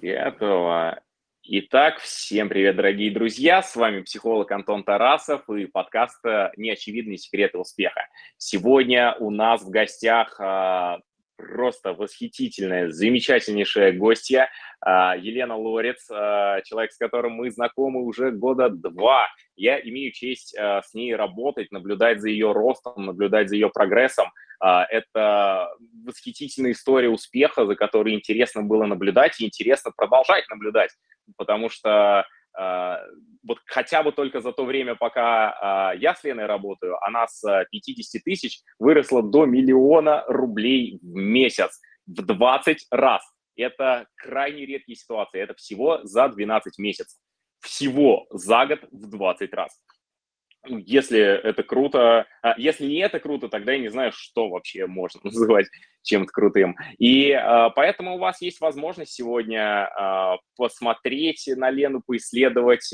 Готово. Итак, всем привет, дорогие друзья! С вами психолог Антон Тарасов и подкаст «Неочевидные секреты успеха». Сегодня у нас в гостях а, просто восхитительная, замечательнейшая гостья а, Елена Лорец, человек, с которым мы знакомы уже года два. Я имею честь с ней работать, наблюдать за ее ростом, наблюдать за ее прогрессом. Это восхитительная история успеха, за которой интересно было наблюдать и интересно продолжать наблюдать, потому что а, вот хотя бы только за то время, пока а, я с Леной работаю, она с 50 тысяч выросла до миллиона рублей в месяц в 20 раз. Это крайне редкие ситуации. Это всего за 12 месяцев. Всего за год в 20 раз если это круто, а, если не это круто, тогда я не знаю, что вообще можно называть чем-то крутым. И а, поэтому у вас есть возможность сегодня а, посмотреть на Лену, поисследовать,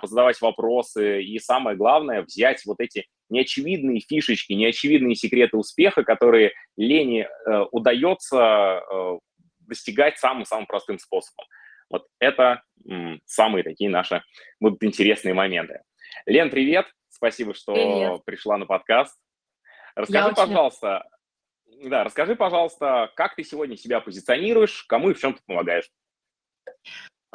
позадавать вопросы и самое главное взять вот эти неочевидные фишечки, неочевидные секреты успеха, которые Лене удается достигать самым-самым простым способом. Вот это самые такие наши будут интересные моменты. Лен, привет! Спасибо, что привет. пришла на подкаст. Расскажи, Я пожалуйста, очень... да, расскажи, пожалуйста, как ты сегодня себя позиционируешь, кому и в чем ты помогаешь?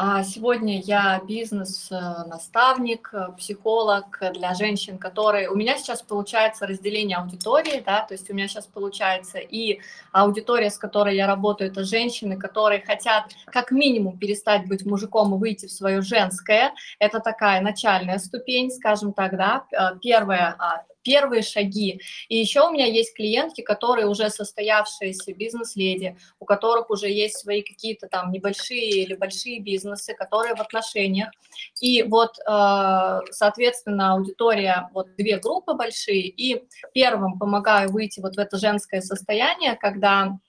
А сегодня я бизнес-наставник, психолог для женщин, которые... У меня сейчас получается разделение аудитории, да, то есть у меня сейчас получается и аудитория, с которой я работаю, это женщины, которые хотят как минимум перестать быть мужиком и выйти в свое женское. Это такая начальная ступень, скажем так, да. Э, первая первые шаги. И еще у меня есть клиентки, которые уже состоявшиеся бизнес-леди, у которых уже есть свои какие-то там небольшие или большие бизнесы, которые в отношениях. И вот, э, соответственно, аудитория, вот две группы большие, и первым помогаю выйти вот в это женское состояние, когда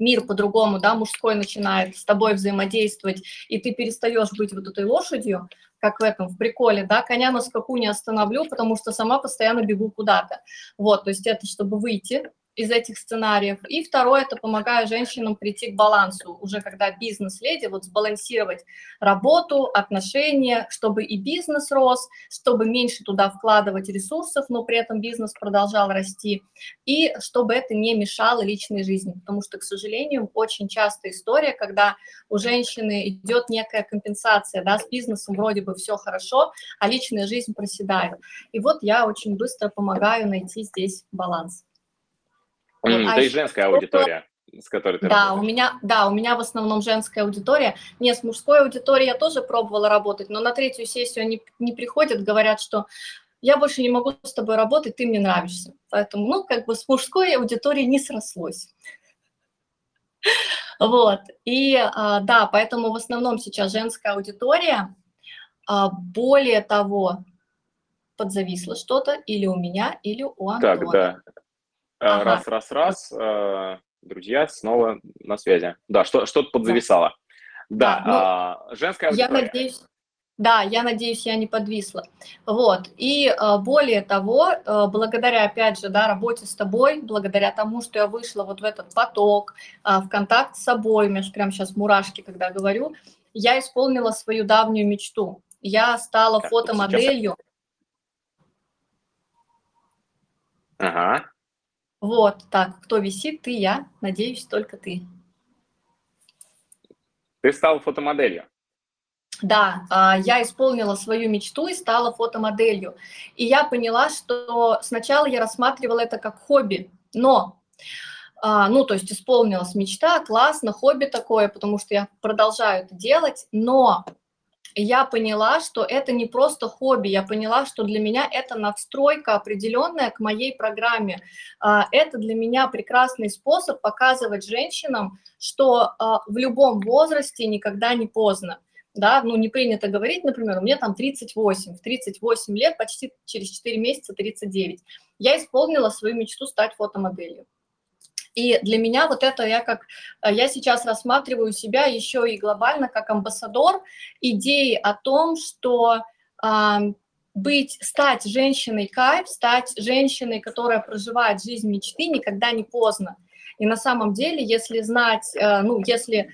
мир по-другому, да, мужской начинает с тобой взаимодействовать, и ты перестаешь быть вот этой лошадью, как в этом, в приколе, да, коня на скаку не остановлю, потому что сама постоянно бегу куда-то. Вот, то есть это чтобы выйти из этих сценариев. И второе, это помогаю женщинам прийти к балансу, уже когда бизнес-леди, вот сбалансировать работу, отношения, чтобы и бизнес рос, чтобы меньше туда вкладывать ресурсов, но при этом бизнес продолжал расти, и чтобы это не мешало личной жизни, потому что, к сожалению, очень часто история, когда у женщины идет некая компенсация, да, с бизнесом вроде бы все хорошо, а личная жизнь проседает. И вот я очень быстро помогаю найти здесь баланс. Mm, а то есть женская аудитория с которой ты да, работаешь. у меня, да, у меня в основном женская аудитория. Нет, с мужской аудиторией я тоже пробовала работать, но на третью сессию они не приходят, говорят, что я больше не могу с тобой работать, ты мне нравишься. Поэтому, ну, как бы с мужской аудиторией не срослось. Вот, и а, да, поэтому в основном сейчас женская аудитория. А, более того, подзависло что-то или у меня, или у Антона. Так, да, Ага. Раз, раз, раз. Э, друзья, снова на связи. Да, что, что-то подзависало. Да, да ну, женская аудитория. Я надеюсь, да, я надеюсь, я не подвисла. Вот. И э, более того, э, благодаря, опять же, да, работе с тобой, благодаря тому, что я вышла вот в этот поток, в контакт с собой, у меня же прямо сейчас мурашки, когда говорю, я исполнила свою давнюю мечту. Я стала так, фотомоделью. Ага. Вот, так, кто висит, ты, я, надеюсь, только ты. Ты стала фотомоделью? Да, а, я исполнила свою мечту и стала фотомоделью. И я поняла, что сначала я рассматривала это как хобби, но, а, ну, то есть исполнилась мечта, классно, хобби такое, потому что я продолжаю это делать, но я поняла, что это не просто хобби, я поняла, что для меня это надстройка определенная к моей программе. А, это для меня прекрасный способ показывать женщинам, что а, в любом возрасте никогда не поздно. Да, ну не принято говорить, например, у меня там 38, в 38 лет, почти через 4 месяца 39. Я исполнила свою мечту стать фотомоделью. И для меня вот это я как, э, я сейчас рассматриваю себя еще и глобально как амбассадор идеи о том, что быть, стать женщиной кайф, стать женщиной, которая проживает жизнь мечты, никогда не поздно. И на самом деле, если знать, э, ну, если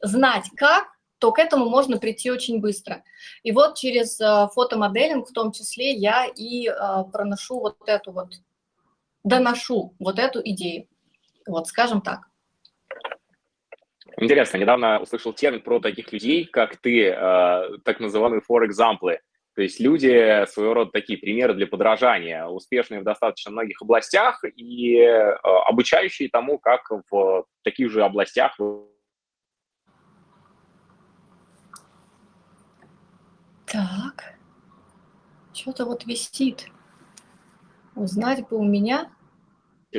знать как, то к этому можно прийти очень быстро. И вот через э, фотомоделинг в том числе я и проношу вот эту вот, доношу вот эту идею. Вот, скажем так. Интересно, недавно услышал термин про таких людей, как ты, э, так называемые for example. То есть люди своего рода такие примеры для подражания, успешные в достаточно многих областях и э, обучающие тому, как в таких же областях Так, что-то вот висит. Узнать бы у меня.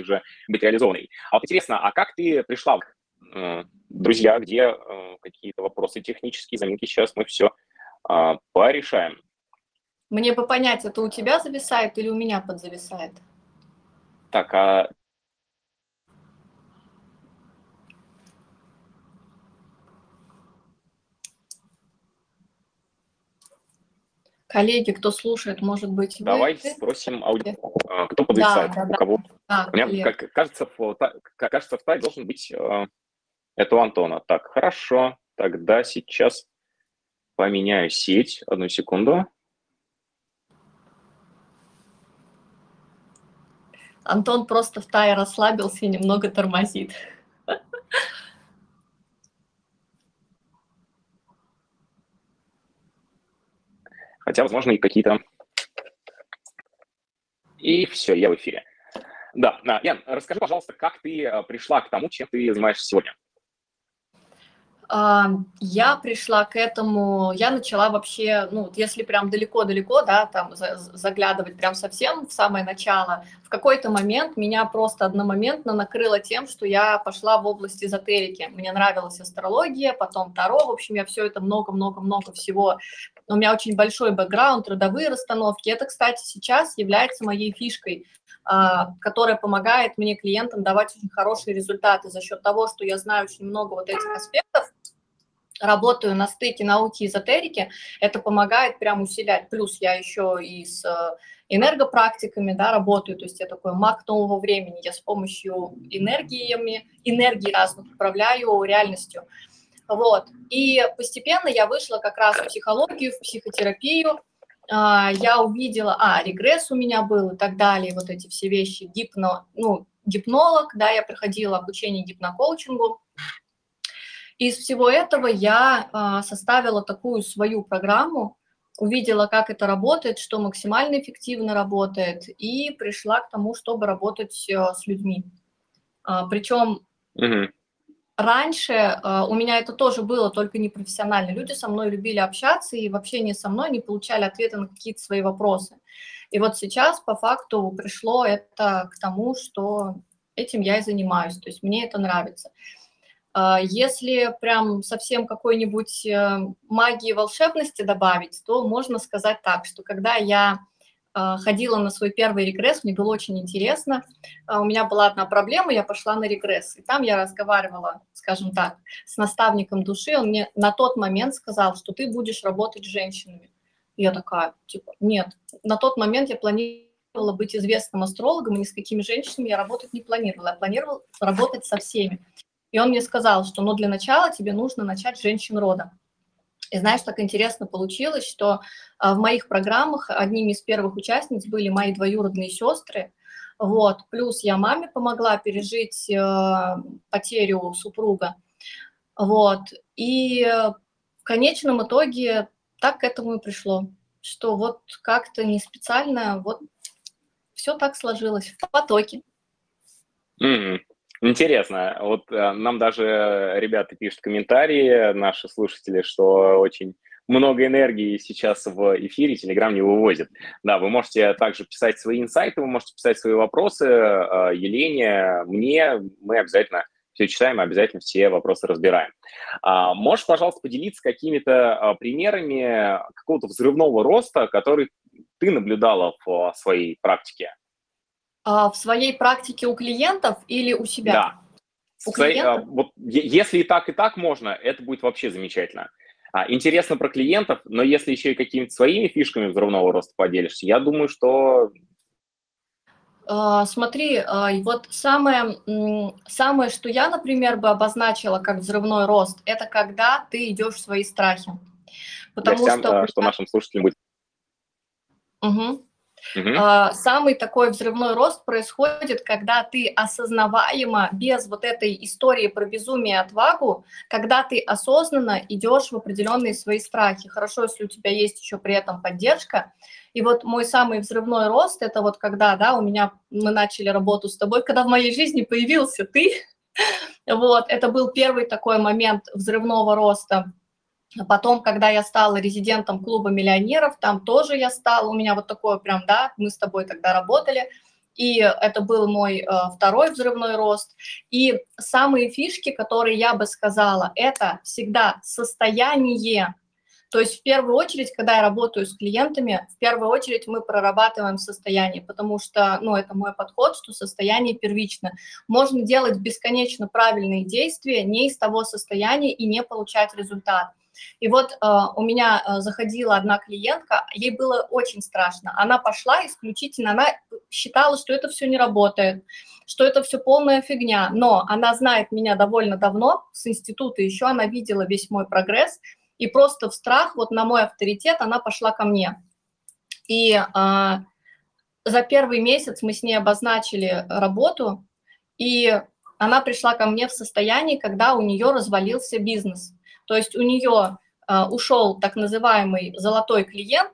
Же быть реализованной. А вот интересно, а как ты пришла, э, друзья, где э, какие-то вопросы технические, заминки, сейчас мы все э, порешаем. Мне бы понять, это у тебя зависает или у меня подзависает? Так, а Коллеги, кто слушает, может быть, вы? Давай спросим аудиторию. А, кто подвисает? Да, да, у кого? Да, у меня, как, кажется, в, кажется, в тайм должен быть э, это у Антона. Так, хорошо. Тогда сейчас поменяю сеть. Одну секунду. Антон просто в тае расслабился и немного тормозит. хотя, возможно, и какие-то... И все, я в эфире. Да, Ян, расскажи, пожалуйста, как ты э, пришла к тому, чем ты занимаешься сегодня? Я пришла к этому, я начала вообще, ну, если прям далеко-далеко, да, там заглядывать прям совсем в самое начало, в какой-то момент меня просто одномоментно накрыло тем, что я пошла в область эзотерики. Мне нравилась астрология, потом Таро, в общем, я все это много-много-много всего. У меня очень большой бэкграунд, родовые расстановки. Это, кстати, сейчас является моей фишкой. А, которая помогает мне, клиентам, давать очень хорошие результаты за счет того, что я знаю очень много вот этих аспектов, работаю на стыке науки и эзотерики, это помогает прям усилять. Плюс я еще и с э, энергопрактиками да, работаю, то есть я такой маг нового времени, я с помощью энергиями, энергии разных управляю реальностью. Вот. И постепенно я вышла как раз в психологию, в психотерапию, я увидела, а, регресс у меня был и так далее, вот эти все вещи, гипно, ну, гипнолог, да, я проходила обучение гипнокоучингу. Из всего этого я а, составила такую свою программу, увидела, как это работает, что максимально эффективно работает, и пришла к тому, чтобы работать а, с людьми. А, причем. Раньше э, у меня это тоже было, только непрофессионально. Люди со мной любили общаться, и в общении со мной не получали ответы на какие-то свои вопросы. И вот сейчас по факту пришло это к тому, что этим я и занимаюсь, то есть мне это нравится. Э, если прям совсем какой-нибудь э, магии волшебности добавить, то можно сказать так, что когда я а, ходила на свой первый регресс, мне было очень интересно. А, у меня была одна проблема, я пошла на регресс. И там я разговаривала, скажем так, с наставником души. Он мне на тот момент сказал, что ты будешь работать с женщинами. я такая, типа, нет. На тот момент я планировала быть известным астрологом, и ни с какими женщинами я работать не планировала. Я планировала работать со всеми. И он мне сказал, что ну, для начала тебе нужно начать с женщин рода. И знаешь, так интересно получилось, что а, в моих программах одними из первых участниц были мои двоюродные сестры, вот, плюс я маме помогла пережить э, потерю супруга, вот, и в конечном итоге так к этому и пришло, что вот как-то не специально, вот все так сложилось в потоке. Mm-hmm. Интересно. Вот э, нам даже ребята пишут комментарии, наши слушатели, что очень много энергии сейчас в эфире Телеграм не вывозит. Да, вы можете также писать свои инсайты, вы можете писать свои вопросы э, Елене, мне, мы обязательно все читаем, обязательно все вопросы разбираем. А, можешь, пожалуйста, поделиться какими-то а, примерами какого-то взрывного роста, который ты наблюдала в своей практике? А, в своей практике у клиентов или у себя? Да. У Своей, а, вот, если и так, и так можно, это будет вообще замечательно. А, интересно про клиентов, но если еще и какими-то своими фишками взрывного роста поделишься, я думаю, что А, смотри, а, вот самое, самое, что я, например, бы обозначила как взрывной рост, это когда ты идешь в свои страхи. Потому Гостям, что, что нашим слушателям будет. Угу. Угу. Самый такой взрывной рост происходит, когда ты осознаваемо, без вот этой истории про безумие и отвагу, когда ты осознанно идешь в определенные свои страхи. Хорошо, если у тебя есть еще при этом поддержка. И вот мой самый взрывной рост, это вот когда, да, у меня, мы начали работу с тобой, когда в моей жизни появился ты, вот, это был первый такой момент взрывного роста. Потом, когда я стала резидентом клуба миллионеров, там тоже я стала, у меня вот такое прям, да, мы с тобой тогда работали, и это был мой э, второй взрывной рост. И самые фишки, которые я бы сказала, это всегда состояние. То есть в первую очередь, когда я работаю с клиентами, в первую очередь мы прорабатываем состояние, потому что, ну, это мой подход, что состояние первично. Можно делать бесконечно правильные действия не из того состояния и не получать результат. И вот э, у меня э, заходила одна клиентка, ей было очень страшно. Она пошла исключительно, она считала, что это все не работает, что это все полная фигня. Но она знает меня довольно давно, с института еще, она видела весь мой прогресс, и просто в страх, вот на мой авторитет, она пошла ко мне. И э, за первый месяц мы с ней обозначили работу, и она пришла ко мне в состоянии, когда у нее развалился бизнес. То есть у нее э, ушел так называемый золотой клиент,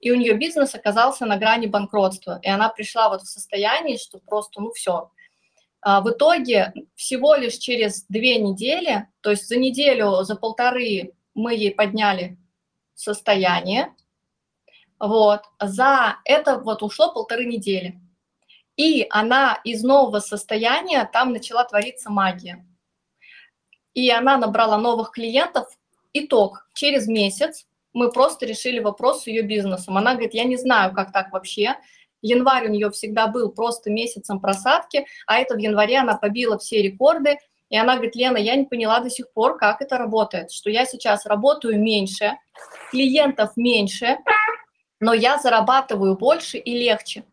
и у нее бизнес оказался на грани банкротства. И она пришла вот в состоянии, что просто, ну все. А в итоге всего лишь через две недели, то есть за неделю, за полторы мы ей подняли состояние, вот, за это вот ушло полторы недели. И она из нового состояния, там начала твориться магия и она набрала новых клиентов. Итог, через месяц мы просто решили вопрос с ее бизнесом. Она говорит, я не знаю, как так вообще. Январь у нее всегда был просто месяцем просадки, а это в январе она побила все рекорды. И она говорит, Лена, я не поняла до сих пор, как это работает, что я сейчас работаю меньше, клиентов меньше, но я зарабатываю больше и легче.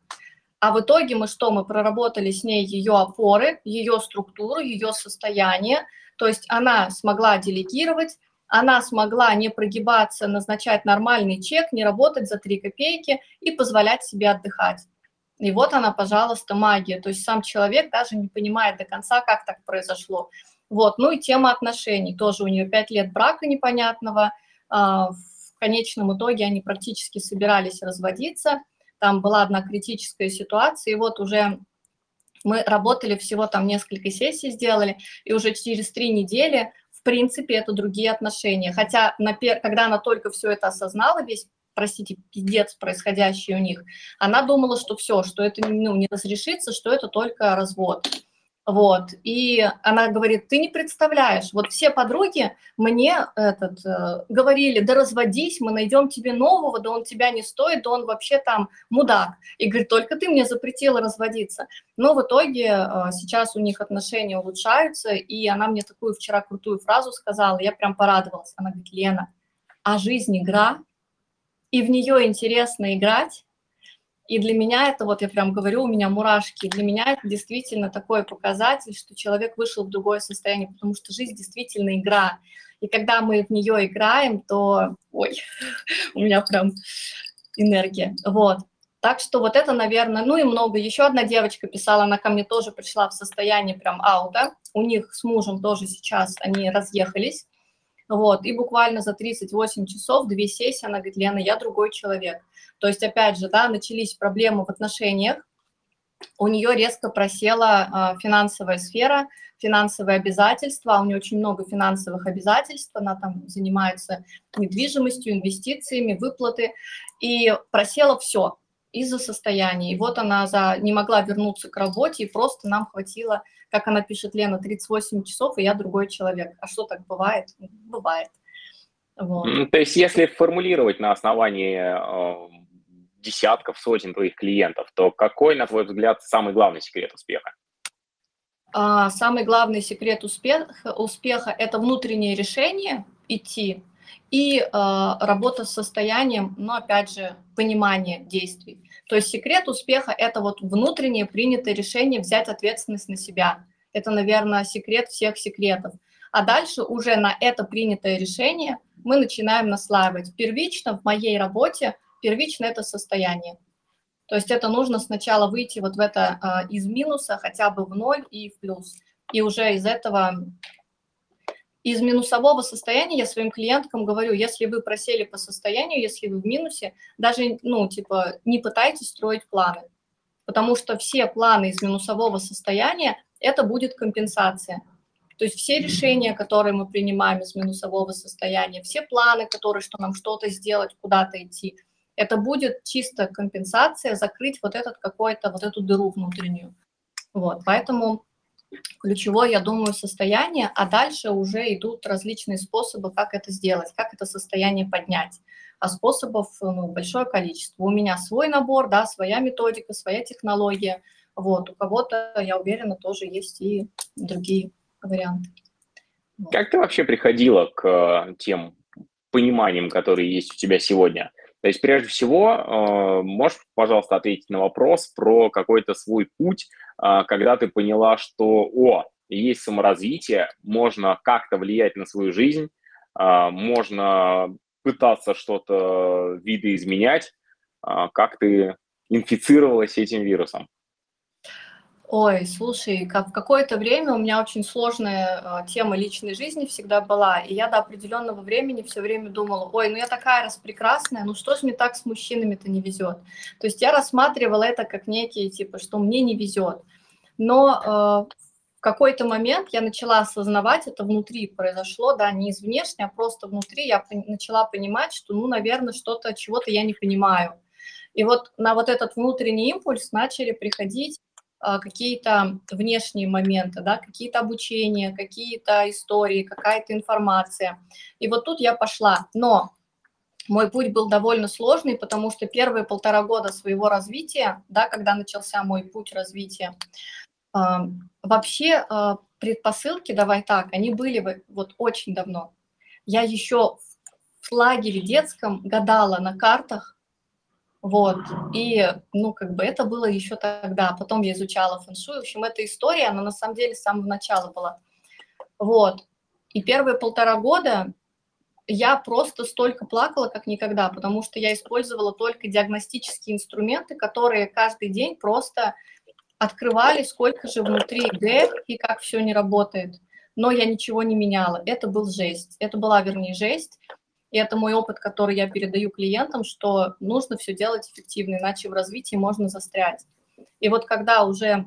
А в итоге мы что? Мы проработали с ней ее опоры, ее структуру, ее состояние, то есть она смогла делегировать, она смогла не прогибаться, назначать нормальный чек, не работать за 3 копейки и позволять себе отдыхать. И вот она, пожалуйста, магия. То есть сам человек даже не понимает до конца, как так произошло. Вот. Ну и тема отношений. Тоже у нее 5 лет брака непонятного. А, в конечном итоге они практически собирались разводиться. Там была одна критическая ситуация, и вот уже мы работали всего там несколько сессий сделали, и уже через три недели, в принципе, это другие отношения. Хотя, на пер... когда она только все это осознала, весь простите, пиздец происходящий у них, она думала, что все, что это ну, не разрешится, что это только развод. Вот, и она говорит, ты не представляешь, вот все подруги мне этот, э, говорили, да разводись, мы найдем тебе нового, да он тебя не стоит, да он вообще там мудак. И говорит, только ты мне запретила разводиться. Но в итоге э, сейчас у них отношения улучшаются, и она мне такую вчера крутую фразу сказала, я прям порадовалась. Она говорит, Лена, а жизнь игра, и в нее интересно играть, и для меня это, вот я прям говорю, у меня мурашки, для меня это действительно такой показатель, что человек вышел в другое состояние, потому что жизнь действительно игра. И когда мы в нее играем, то, ой, у меня прям энергия. Вот. Так что вот это, наверное, ну и много. Еще одна девочка писала, она ко мне тоже пришла в состояние прям аута. У них с мужем тоже сейчас они разъехались. Вот, и буквально за 38 часов, две сессии, она говорит, Лена, я другой человек. То есть, опять же, да, начались проблемы в отношениях, у нее резко просела э, финансовая сфера, финансовые обязательства, у нее очень много финансовых обязательств, она там занимается недвижимостью, инвестициями, выплаты, и просела все из-за состояния. И вот она за, не могла вернуться к работе, и просто нам хватило как она пишет, Лена, 38 часов, и я другой человек. А что так бывает? Бывает. Вот. То есть если формулировать на основании э, десятков, сотен твоих клиентов, то какой, на твой взгляд, самый главный секрет успеха? А, самый главный секрет успеха, успеха – это внутреннее решение идти, и э, работа с состоянием, но опять же понимание действий. То есть секрет успеха – это вот внутреннее принятое решение взять ответственность на себя. Это, наверное, секрет всех секретов. А дальше уже на это принятое решение мы начинаем наслаивать. Первично в моей работе, первично это состояние. То есть это нужно сначала выйти вот в это э, из минуса хотя бы в ноль и в плюс. И уже из этого, из минусового состояния я своим клиенткам говорю, если вы просели по состоянию, если вы в минусе, даже, ну, типа, не пытайтесь строить планы. Потому что все планы из минусового состояния, это будет компенсация. То есть все решения, которые мы принимаем из минусового состояния, все планы, которые, что нам что-то сделать, куда-то идти – это будет чисто компенсация, закрыть вот этот какой-то, вот эту дыру внутреннюю. Вот, поэтому ключевое, я думаю, состояние, а дальше уже идут различные способы, как это сделать, как это состояние поднять. А способов ну, большое количество. У меня свой набор, да, своя методика, своя технология. Вот, у кого-то, я уверена, тоже есть и другие варианты. Как ты вообще приходила к э, тем пониманиям, которые есть у тебя сегодня? То есть, прежде всего, э, можешь, пожалуйста, ответить на вопрос про какой-то свой путь, э, когда ты поняла, что, о, есть саморазвитие, можно как-то влиять на свою жизнь, э, можно пытаться что-то видоизменять, как ты инфицировалась этим вирусом? Ой, слушай, как в какое-то время у меня очень сложная э, тема личной жизни всегда была, и я до определенного времени все время думала, ой, ну я такая распрекрасная, ну что ж мне так с мужчинами-то не везет? То есть я рассматривала это как некие, типа, что мне не везет. Но э, в какой-то момент я начала осознавать, это внутри произошло, да, не из внешне, а просто внутри я начала понимать, что, ну, наверное, что-то, чего-то я не понимаю. И вот на вот этот внутренний импульс начали приходить какие-то внешние моменты, да, какие-то обучения, какие-то истории, какая-то информация. И вот тут я пошла. Но мой путь был довольно сложный, потому что первые полтора года своего развития, да, когда начался мой путь развития, э, вообще э, предпосылки, давай так, они были вот очень давно. Я еще в лагере детском гадала на картах, вот, и, ну, как бы это было еще тогда. Потом я изучала фэншуй. В общем, эта история, она на самом деле с самого начала была. Вот. И первые полтора года я просто столько плакала, как никогда, потому что я использовала только диагностические инструменты, которые каждый день просто открывали, сколько же внутри Г и как все не работает. Но я ничего не меняла. Это был жесть. Это была, вернее, жесть. И это мой опыт, который я передаю клиентам, что нужно все делать эффективно, иначе в развитии можно застрять. И вот когда уже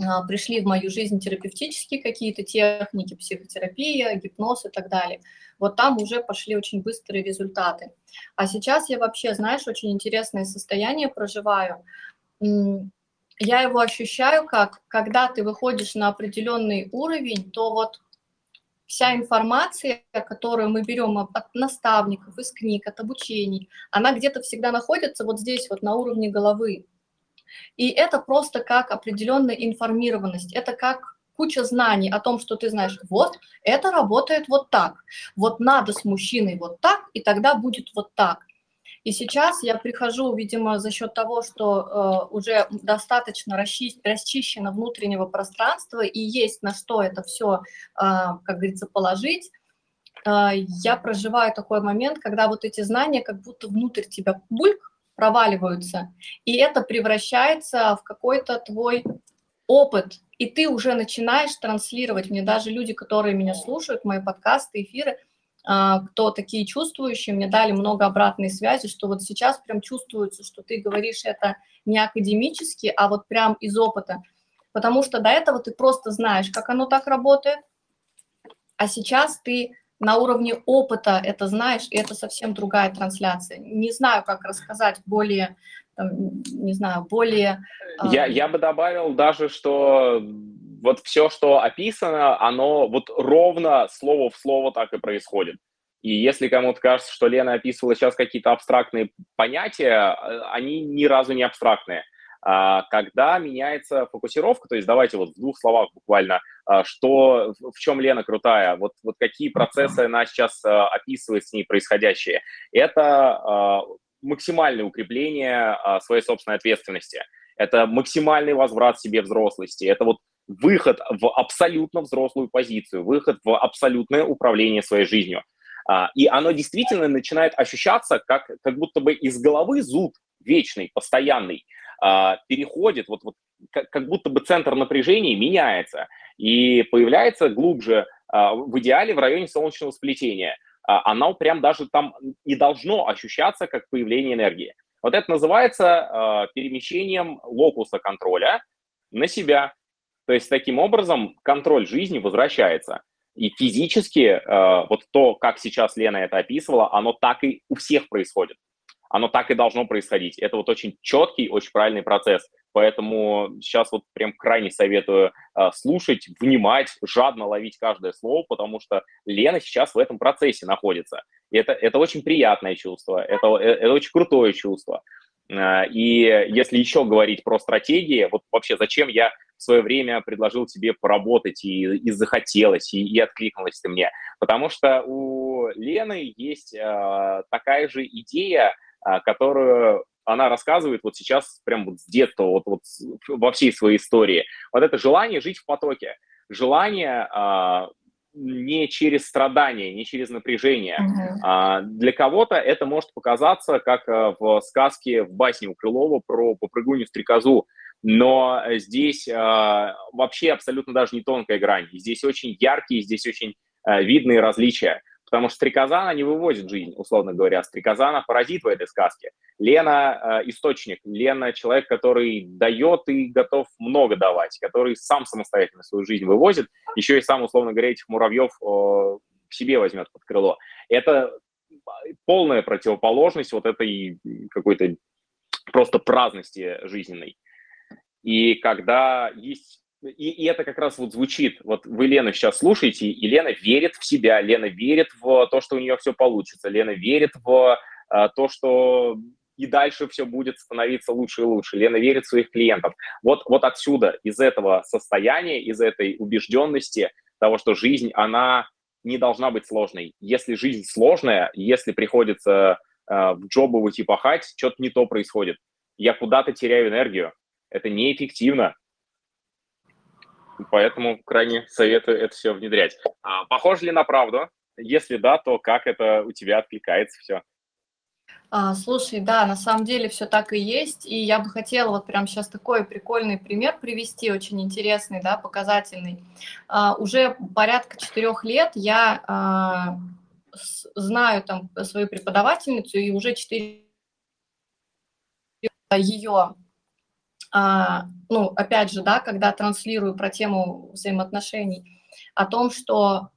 а, пришли в мою жизнь терапевтические какие-то техники, психотерапия, гипноз и так далее. Вот там уже пошли очень быстрые результаты. А сейчас я вообще, знаешь, очень интересное состояние проживаю. Я его ощущаю как, когда ты выходишь на определенный уровень, то вот вся информация, которую мы берем от наставников, из книг, от обучений, она где-то всегда находится вот здесь, вот на уровне головы. И это просто как определенная информированность, это как куча знаний о том, что ты знаешь, вот это работает вот так, вот надо с мужчиной вот так, и тогда будет вот так. И сейчас я прихожу, видимо, за счет того, что э, уже достаточно расчи расчищено внутреннего пространства и есть на что это все, э, как говорится, положить, э, я проживаю такой момент, когда вот эти знания как будто внутрь тебя бульк проваливаются, и это превращается в какой-то твой опыт, и ты уже начинаешь транслировать. Мне даже люди, которые меня слушают, мои подкасты, эфиры – кто такие чувствующие, мне дали много обратной связи, что вот сейчас прям чувствуется, что ты говоришь это не академически, а вот прям из опыта. Потому что до этого ты просто знаешь, как оно так работает, а сейчас ты на уровне опыта это знаешь, и это совсем другая трансляция. Не знаю, как рассказать более, там, не знаю, более... Я, я бы добавил даже, что вот все, что описано, оно вот ровно слово в слово так и происходит. И если кому-то кажется, что Лена описывала сейчас какие-то абстрактные понятия, э, они ни разу не абстрактные. А, когда меняется фокусировка, то есть давайте вот в двух словах буквально, а, что, в чем Лена крутая, вот, вот какие процессы она сейчас а, описывает с ней происходящее. Это максимальное укрепление своей собственной ответственности, это максимальный возврат себе взрослости, это вот выход в абсолютно взрослую позицию, выход в абсолютное управление своей жизнью. И оно действительно начинает ощущаться, как, как будто бы из головы зуд вечный, постоянный, а, переходит, вот, вот как, будто бы центр напряжения меняется и появляется глубже, а, в идеале в районе солнечного сплетения. А, оно прям даже там и должно ощущаться как появление энергии. Вот это называется перемещением локуса контроля на себя. То есть таким образом контроль жизни возвращается. И физически вот то, как сейчас Лена это описывала, оно так и у всех происходит оно так и должно происходить. Это вот очень четкий, очень правильный процесс. Поэтому сейчас вот прям крайне советую э, слушать, внимать, жадно ловить каждое слово, потому что Лена сейчас в этом процессе находится. И это, это очень приятное чувство, это, э, это очень крутое чувство. Э, и если еще говорить про стратегии, вот вообще зачем я в свое время предложил тебе поработать и, и захотелось, и, и откликнулась ты мне? Потому что у Лены есть э, такая же идея, а, которую она рассказывает вот сейчас прям вот с детства, вот, вот во всей своей истории. Вот это желание жить в потоке, желание а, не через страдания, не через напряжение. Uh-huh. А, для кого-то это может показаться, как а, в сказке, в басне у Крылова про попрыгунью-стрекозу, но здесь а, вообще абсолютно даже не тонкая грань. Здесь очень яркие, здесь очень а, видные различия. Потому что стрекоза, она не вывозит жизнь, условно говоря. Стрекоза, она паразит в этой сказке. Лена э, – источник. Лена – человек, который дает и готов много давать, который сам самостоятельно свою жизнь вывозит, еще и сам, условно говоря, этих муравьев э, к себе возьмет под крыло. Это полная противоположность вот этой какой-то просто праздности жизненной. И когда есть и, и это как раз вот звучит, вот вы Лену сейчас слушаете, и Лена верит в себя, Лена верит в то, что у нее все получится, Лена верит в а, то, что и дальше все будет становиться лучше и лучше. Лена верит в своих клиентов. Вот, вот отсюда, из этого состояния, из этой убежденности того, что жизнь, она не должна быть сложной. Если жизнь сложная, если приходится э, в джобовать и пахать, что-то не то происходит. Я куда-то теряю энергию. Это неэффективно поэтому крайне советую это все внедрять. А, похоже ли на правду? Если да, то как это у тебя откликается все? А, слушай, да, на самом деле все так и есть, и я бы хотела вот прямо сейчас такой прикольный пример привести, очень интересный, да, показательный. А, уже порядка четырех лет я а, с, знаю там свою преподавательницу, и уже четыре ее а, ну, опять же, да, когда транслирую про тему взаимоотношений, о том, что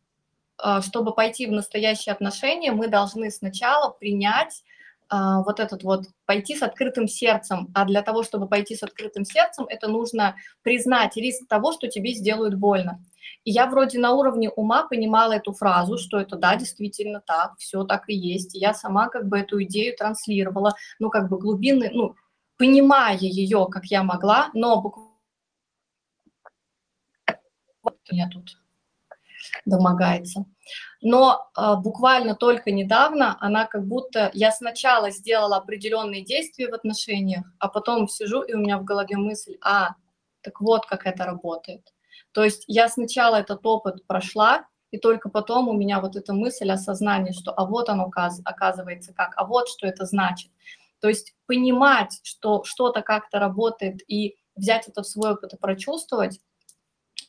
а, чтобы пойти в настоящие отношения, мы должны сначала принять а, вот этот вот, пойти с открытым сердцем. А для того, чтобы пойти с открытым сердцем, это нужно признать риск того, что тебе сделают больно. И я вроде на уровне ума понимала эту фразу, что это да, действительно так, все так и есть. И я сама как бы эту идею транслировала, ну как бы глубинный, ну понимая ее, как я могла, но буквально... Меня тут домогается. Но э, буквально только недавно она как будто... Я сначала сделала определенные действия в отношениях, а потом сижу, и у меня в голове мысль, а, так вот как это работает. То есть я сначала этот опыт прошла, и только потом у меня вот эта мысль, осознание, что а вот оно оказывается как, а вот что это значит. То есть понимать, что что-то как-то работает и взять это в свой опыт и прочувствовать,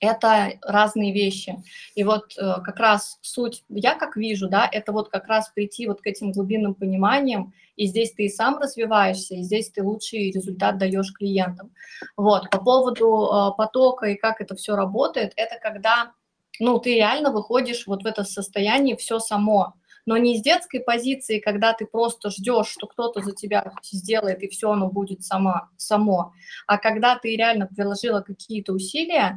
это разные вещи. И вот э, как раз суть, я как вижу, да, это вот как раз прийти вот к этим глубинным пониманиям, и здесь ты и сам развиваешься, и здесь ты лучший результат даешь клиентам. Вот, по поводу э, потока и как это все работает, это когда, ну, ты реально выходишь вот в это состояние все само, но не из детской позиции, когда ты просто ждешь, что кто-то за тебя сделает, и все оно будет сама, само, а когда ты реально приложила какие-то усилия,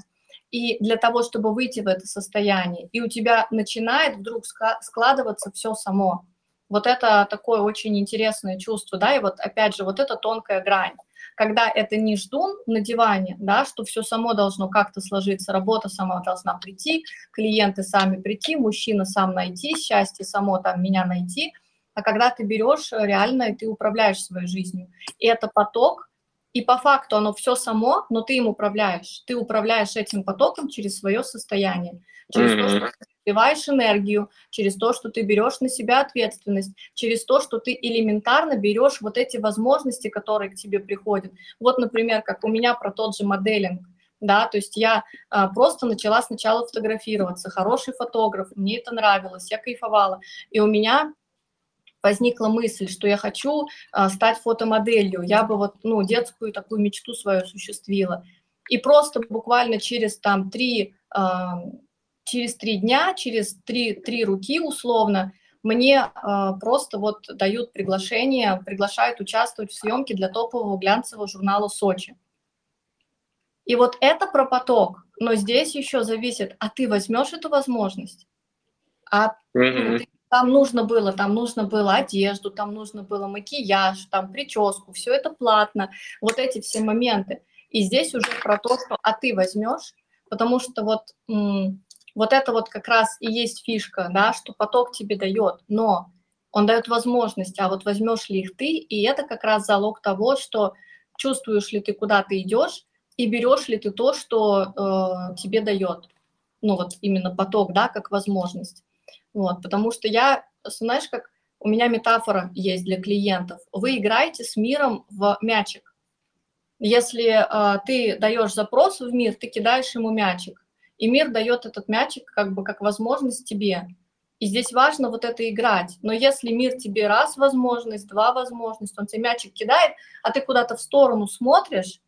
и для того, чтобы выйти в это состояние, и у тебя начинает вдруг складываться все само. Вот это такое очень интересное чувство, да, и вот опять же, вот эта тонкая грань, когда это не ждун на диване, да, что все само должно как-то сложиться, работа сама должна прийти, клиенты сами прийти, мужчина сам найти, счастье само там меня найти, а когда ты берешь реально, и ты управляешь своей жизнью. И это поток, и по факту оно все само, но ты им управляешь. Ты управляешь этим потоком через свое состояние, через mm-hmm. то, что ты сливаешь энергию, через то, что ты берешь на себя ответственность, через то, что ты элементарно берешь вот эти возможности, которые к тебе приходят. Вот, например, как у меня про тот же моделинг. Да, то есть я а, просто начала сначала фотографироваться, хороший фотограф, мне это нравилось, я кайфовала. И у меня возникла мысль, что я хочу а, стать фотомоделью, я бы вот, ну, детскую такую мечту свою осуществила. И просто буквально через там три, а, через три дня, через три, три руки условно, мне а, просто вот дают приглашение, приглашают участвовать в съемке для топового глянцевого журнала «Сочи». И вот это про поток, но здесь еще зависит, а ты возьмешь эту возможность? А mm-hmm. там нужно было, там нужно было одежду, там нужно было макияж, там прическу, все это платно, вот эти все моменты. И здесь уже про то, что а ты возьмешь, потому что вот, вот это вот как раз и есть фишка, да, что поток тебе дает, но он дает возможность, а вот возьмешь ли их ты, и это как раз залог того, что чувствуешь ли ты, куда ты идешь, и берешь ли ты то, что э, тебе дает, ну вот именно поток, да, как возможность. Вот, потому что я, знаешь, как у меня метафора есть для клиентов. Вы играете с миром в мячик. Если э, ты даешь запрос в мир, ты кидаешь ему мячик, и мир дает этот мячик как бы как возможность тебе. И здесь важно вот это играть. Но если мир тебе раз возможность, два возможность, он тебе мячик кидает, а ты куда-то в сторону смотришь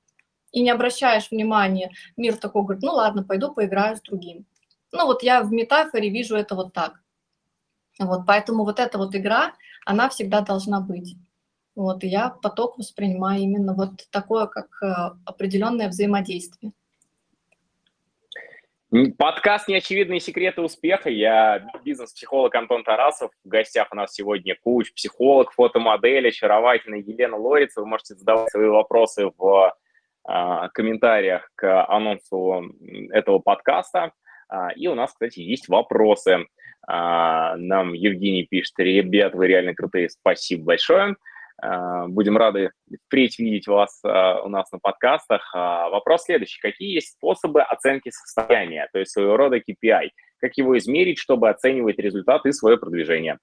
и не обращаешь внимания, мир такой говорит, ну ладно, пойду поиграю с другим. Ну вот я в метафоре вижу это вот так. Вот, поэтому вот эта вот игра, она всегда должна быть. Вот, и я поток воспринимаю именно вот такое, как э, определенное взаимодействие. Подкаст «Неочевидные секреты успеха». Я бизнес-психолог Антон Тарасов. В гостях у нас сегодня коуч, психолог, фотомодель, очаровательная Елена Лориц. Вы можете задавать свои вопросы в э, комментариях к анонсу этого подкаста. А, и у нас, кстати, есть вопросы. А, нам Евгений пишет, ребят, вы реально крутые, спасибо большое. А, будем рады впредь видеть вас у нас на подкастах. Вопрос следующий. Какие есть способы оценки состояния, то есть своего рода KPI? Как его измерить, чтобы оценивать результаты и свое продвижение?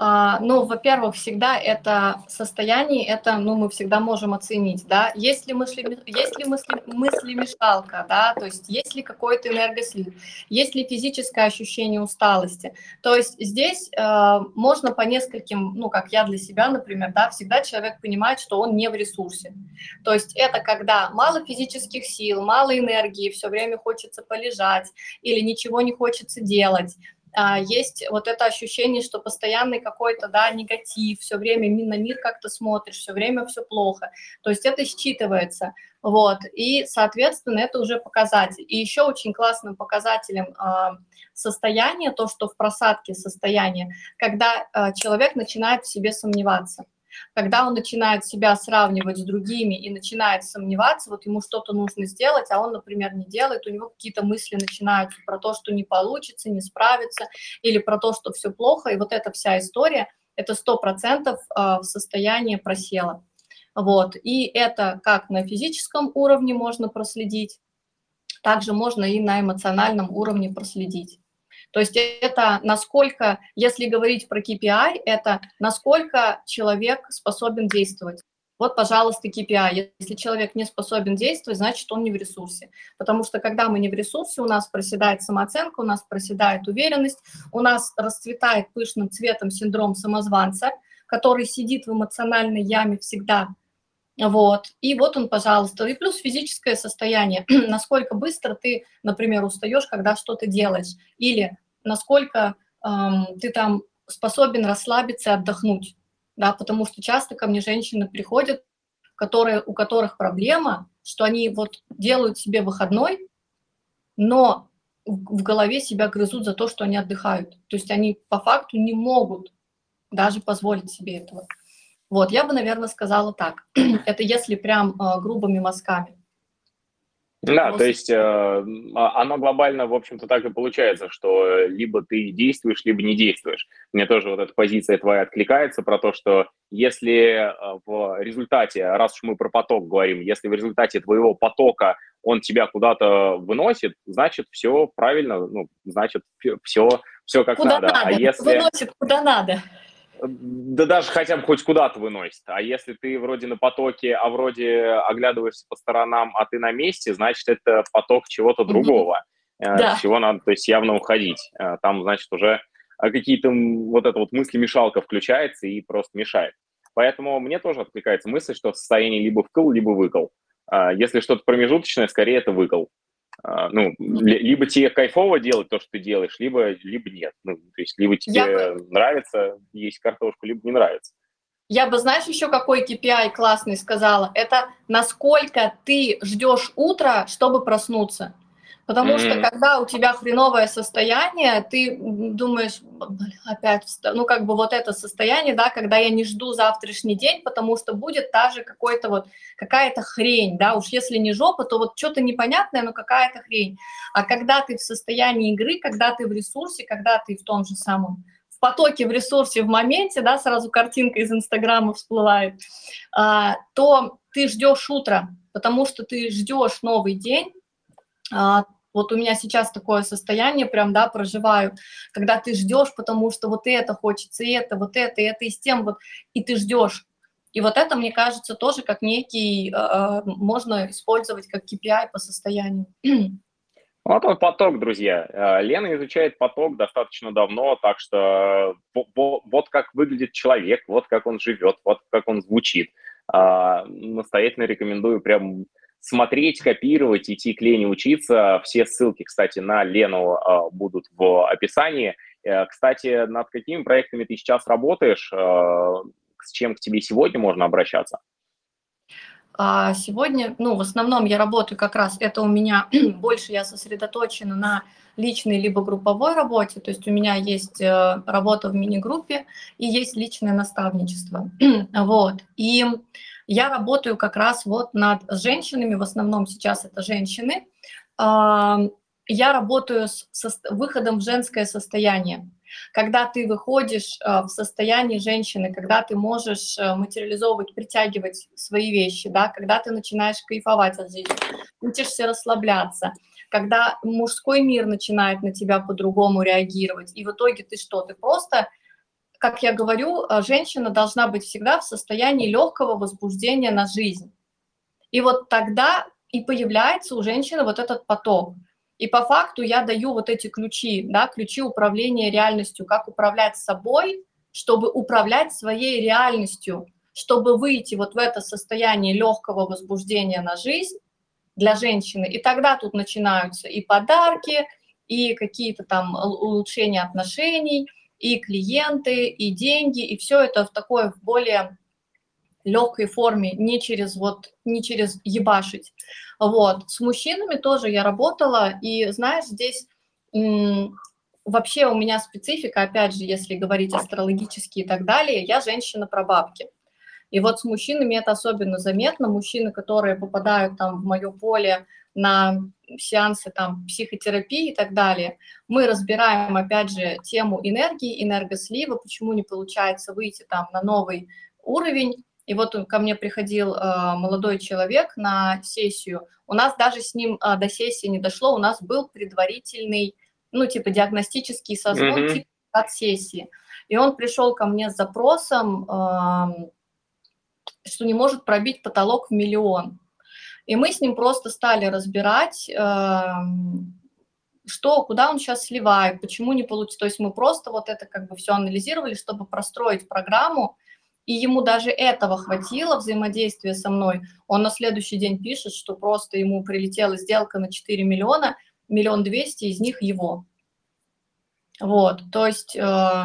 А, ну, во-первых, всегда это состояние, это, ну, мы всегда можем оценить, да, есть ли мысли, есть ли мысли, мысли-мешалка, да, то есть есть ли какой-то энергослив, есть ли физическое ощущение усталости. То есть здесь э, можно по нескольким, ну, как я для себя, например, да, всегда человек понимает, что он не в ресурсе. То есть это когда мало физических сил, мало энергии, все время хочется полежать или ничего не хочется делать, есть вот это ощущение, что постоянный какой-то, да, негатив, все время на мир как-то смотришь, все время все плохо. То есть это считывается, вот, и, соответственно, это уже показатель. И еще очень классным показателем э, состояния, то, что в просадке состояние, когда э, человек начинает в себе сомневаться когда он начинает себя сравнивать с другими и начинает сомневаться, вот ему что-то нужно сделать, а он, например, не делает, у него какие-то мысли начинаются про то, что не получится, не справится, или про то, что все плохо, и вот эта вся история, это сто процентов а, в состоянии просела. Вот, и это как на физическом уровне можно проследить, также можно и на эмоциональном уровне проследить. То есть это насколько, если говорить про KPI, это насколько человек способен действовать. Вот, пожалуйста, KPI. Если человек не способен действовать, значит, он не в ресурсе. Потому что, когда мы не в ресурсе, у нас проседает самооценка, у нас проседает уверенность, у нас расцветает пышным цветом синдром самозванца, который сидит в эмоциональной яме всегда. Вот. И вот он, пожалуйста. И плюс физическое состояние. насколько быстро ты, например, устаешь, когда что-то делаешь. Или насколько эм, ты там способен расслабиться и отдохнуть. Да, потому что часто ко мне женщины приходят, которые, у которых проблема, что они вот делают себе выходной, но в голове себя грызут за то, что они отдыхают. То есть они по факту не могут даже позволить себе этого. Вот, я бы, наверное, сказала так. Это если прям э, грубыми мазками. Да, то есть э, а, оно глобально, в общем-то, так и получается, что либо ты действуешь, либо не действуешь. Мне тоже вот эта позиция твоя откликается про то, что если э, в результате, раз уж мы про поток говорим, если в результате твоего потока он тебя куда-то выносит, значит, все правильно, ну, значит, все, все как куда надо. А надо. А если... Выносит куда надо да даже хотя бы хоть куда-то выносит. А если ты вроде на потоке, а вроде оглядываешься по сторонам, а ты на месте, значит, это поток чего-то другого. Mm-hmm. Да. Чего надо, то есть явно уходить. Э, там, значит, уже какие-то вот эта вот мысли-мешалка включается и просто мешает. Поэтому мне тоже откликается мысль, что состояние либо вкл, либо выкл. Если что-то промежуточное, скорее это выкл. А, ну, либо тебе кайфово делать то, что ты делаешь, либо, либо нет. Ну, то есть либо тебе Я... нравится есть картошку, либо не нравится. Я бы, знаешь, еще какой KPI классный сказала? Это насколько ты ждешь утра, чтобы проснуться. Потому mm-hmm. что когда у тебя хреновое состояние, ты думаешь, опять, ну как бы вот это состояние, да, когда я не жду завтрашний день, потому что будет та же какой-то вот какая-то хрень, да, уж если не жопа, то вот что-то непонятное, но какая-то хрень. А когда ты в состоянии игры, когда ты в ресурсе, когда ты в том же самом в потоке, в ресурсе, в моменте, да, сразу картинка из Инстаграма всплывает, а, то ты ждешь утра, потому что ты ждешь новый день, а, вот у меня сейчас такое состояние прям, да, проживаю, когда ты ждешь, потому что вот это хочется, и это, вот это, и это, и с тем вот, и ты ждешь. И вот это, мне кажется, тоже как некий, э, можно использовать как KPI по состоянию. Вот он поток, друзья. Э, Лена изучает поток достаточно давно, так что вот как выглядит человек, вот как он живет, вот как он звучит. А, настоятельно рекомендую прям смотреть, копировать, идти к Лене учиться. Все ссылки, кстати, на Лену э, будут в описании. Э, кстати, над какими проектами ты сейчас работаешь? Э, с чем к тебе сегодня можно обращаться? А сегодня, ну, в основном я работаю как раз, это у меня больше я сосредоточена на личной либо групповой работе, то есть у меня есть работа в мини-группе и есть личное наставничество, вот, и я работаю как раз вот над женщинами, в основном сейчас это женщины. Я работаю с выходом в женское состояние. Когда ты выходишь э, в состояние женщины, когда ты можешь э, материализовывать, притягивать свои вещи, да, когда ты начинаешь кайфовать от жизни, учишься расслабляться, когда мужской мир начинает на тебя по-другому реагировать, и в итоге ты что, ты просто как я говорю, э, женщина должна быть всегда в состоянии легкого возбуждения на жизнь. И вот тогда и появляется у женщины вот этот поток. И по факту я даю вот эти ключи, да, ключи управления реальностью, как управлять собой, чтобы управлять своей реальностью, чтобы выйти вот в это состояние легкого возбуждения на жизнь для женщины. И тогда тут начинаются и подарки, и какие-то там улучшения отношений – и клиенты, и деньги, и все это в такой, в более легкой форме, не через вот, не через ебашить. Вот. С мужчинами тоже я работала, и знаешь, здесь вообще у меня специфика, опять же, если говорить астрологически и так далее, я женщина про бабки. И вот с мужчинами это особенно заметно. Мужчины, которые попадают там в мое поле на сеансы там психотерапии и так далее, мы разбираем, опять же, тему энергии, энергослива, почему не получается выйти там на новый уровень. И вот ко мне приходил э, молодой человек на сессию. У нас даже с ним э, до сессии не дошло, у нас был предварительный, ну, типа диагностический созвон mm-hmm. типа, от сессии. И он пришел ко мне с запросом, э, что не может пробить потолок в миллион. И мы с ним просто стали разбирать, эм, что, куда он сейчас сливает, почему не получится. То есть мы просто вот это как бы все анализировали, чтобы простроить программу, и ему даже этого хватило взаимодействия со мной. Он на следующий день пишет, что просто ему прилетела сделка на 4 миллиона, миллион двести из них его. Вот, то есть э,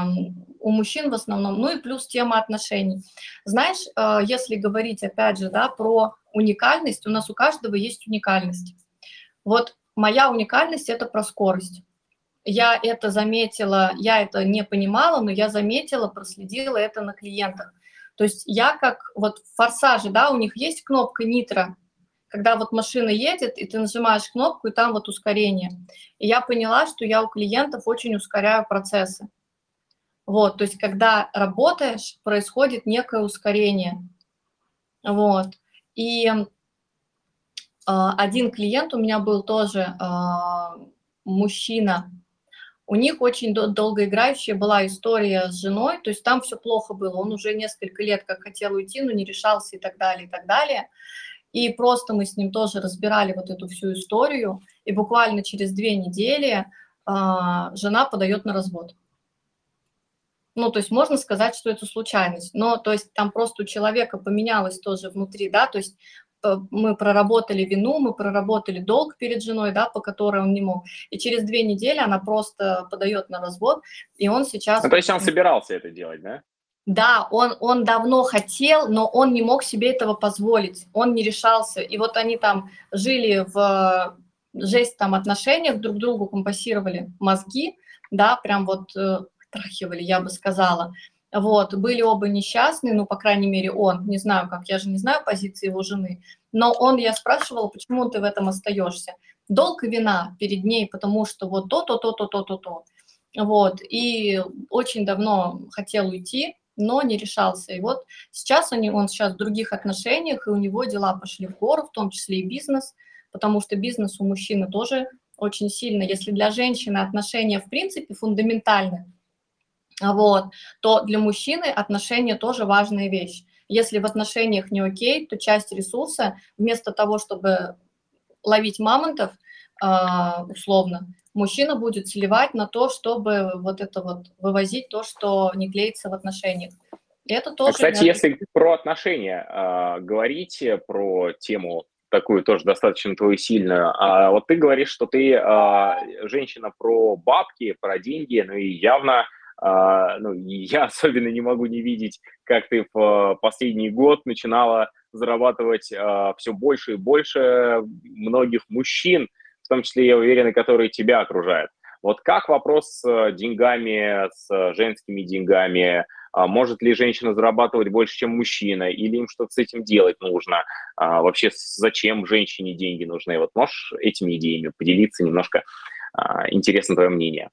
у мужчин в основном, ну и плюс тема отношений. Знаешь, э, если говорить опять же, да, про уникальность, у нас у каждого есть уникальность. Вот моя уникальность – это про скорость. Я это заметила, я это не понимала, но я заметила, проследила это на клиентах, То есть я как вот в форсаже, да, у них есть кнопка нитро, когда вот машина едет, и ты нажимаешь кнопку, и там вот ускорение. И я поняла, что я у клиентов очень ускоряю процессы. Вот, то есть когда работаешь, происходит некое ускорение. Вот. И э, один клиент у меня был тоже э, мужчина, у них очень долгоиграющая была история с женой, то есть там все плохо было, он уже несколько лет как хотел уйти, но не решался и так далее, и так далее. И просто мы с ним тоже разбирали вот эту всю историю, и буквально через две недели а, жена подает на развод. Ну, то есть можно сказать, что это случайность, но то есть там просто у человека поменялось тоже внутри, да, то есть Э, мы проработали вину, мы проработали долг перед женой, да, по которой он не мог. И через две недели она просто подает на развод, и он сейчас... Ну, то есть он собирался это делать, да? Да, он, он давно хотел, но он не мог себе этого позволить, он не решался. И вот они там жили в жесть там отношениях, друг другу компасировали мозги, да, прям вот трахивали, я бы сказала. Вот, были оба несчастны, ну, по крайней мере, он, не знаю как, я же не знаю позиции его жены, но он, я спрашивала, почему ты в этом остаешься. Долг и вина перед ней, потому что вот то, то, то, то. Вот, и очень давно хотел уйти, но не решался. И вот сейчас он, он сейчас в других отношениях, и у него дела пошли в гору, в том числе и бизнес, потому что бизнес у мужчины тоже очень сильно. Если для женщины отношения в принципе фундаментальны, вот, то для мужчины отношения тоже важная вещь. Если в отношениях не окей, то часть ресурса вместо того, чтобы ловить мамонтов, а, условно, мужчина будет сливать на то, чтобы вот это вот вывозить то, что не клеится в отношениях. И это тоже... А, кстати, если про отношения э, говорить, про тему такую тоже достаточно твою сильную, а вот ты говоришь, что ты э, женщина про бабки, про деньги, ну и явно а, ну, я особенно не могу не видеть, как ты в последний год начинала зарабатывать а, все больше и больше многих мужчин, в том числе, я уверен, которые тебя окружают. Вот как вопрос с деньгами, с женскими деньгами, а, может ли женщина зарабатывать больше, чем мужчина, или им что-то с этим делать нужно? Вообще, зачем женщине деньги нужны? Вот можешь этими идеями поделиться немножко? Интересно твое мнение.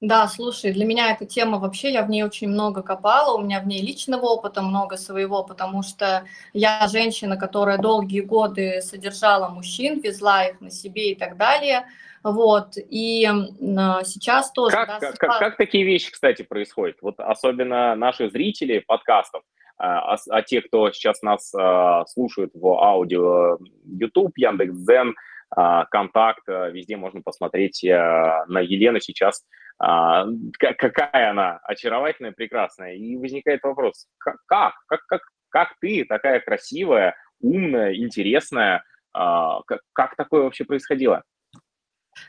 Да, слушай, для меня эта тема вообще, я в ней очень много копала, у меня в ней личного опыта много своего, потому что я женщина, которая долгие годы содержала мужчин, везла их на себе и так далее, вот, и а, сейчас тоже... Как, да, как, как, как такие вещи, кстати, происходят? Вот особенно наши зрители подкастов, а, а, а те, кто сейчас нас а, слушают в аудио, YouTube, Яндекс.Дзен, а, контакт, а, везде можно посмотреть а, на Елену сейчас, а, какая она очаровательная, прекрасная. И возникает вопрос, как, как, как, как ты такая красивая, умная, интересная, а, как, как такое вообще происходило?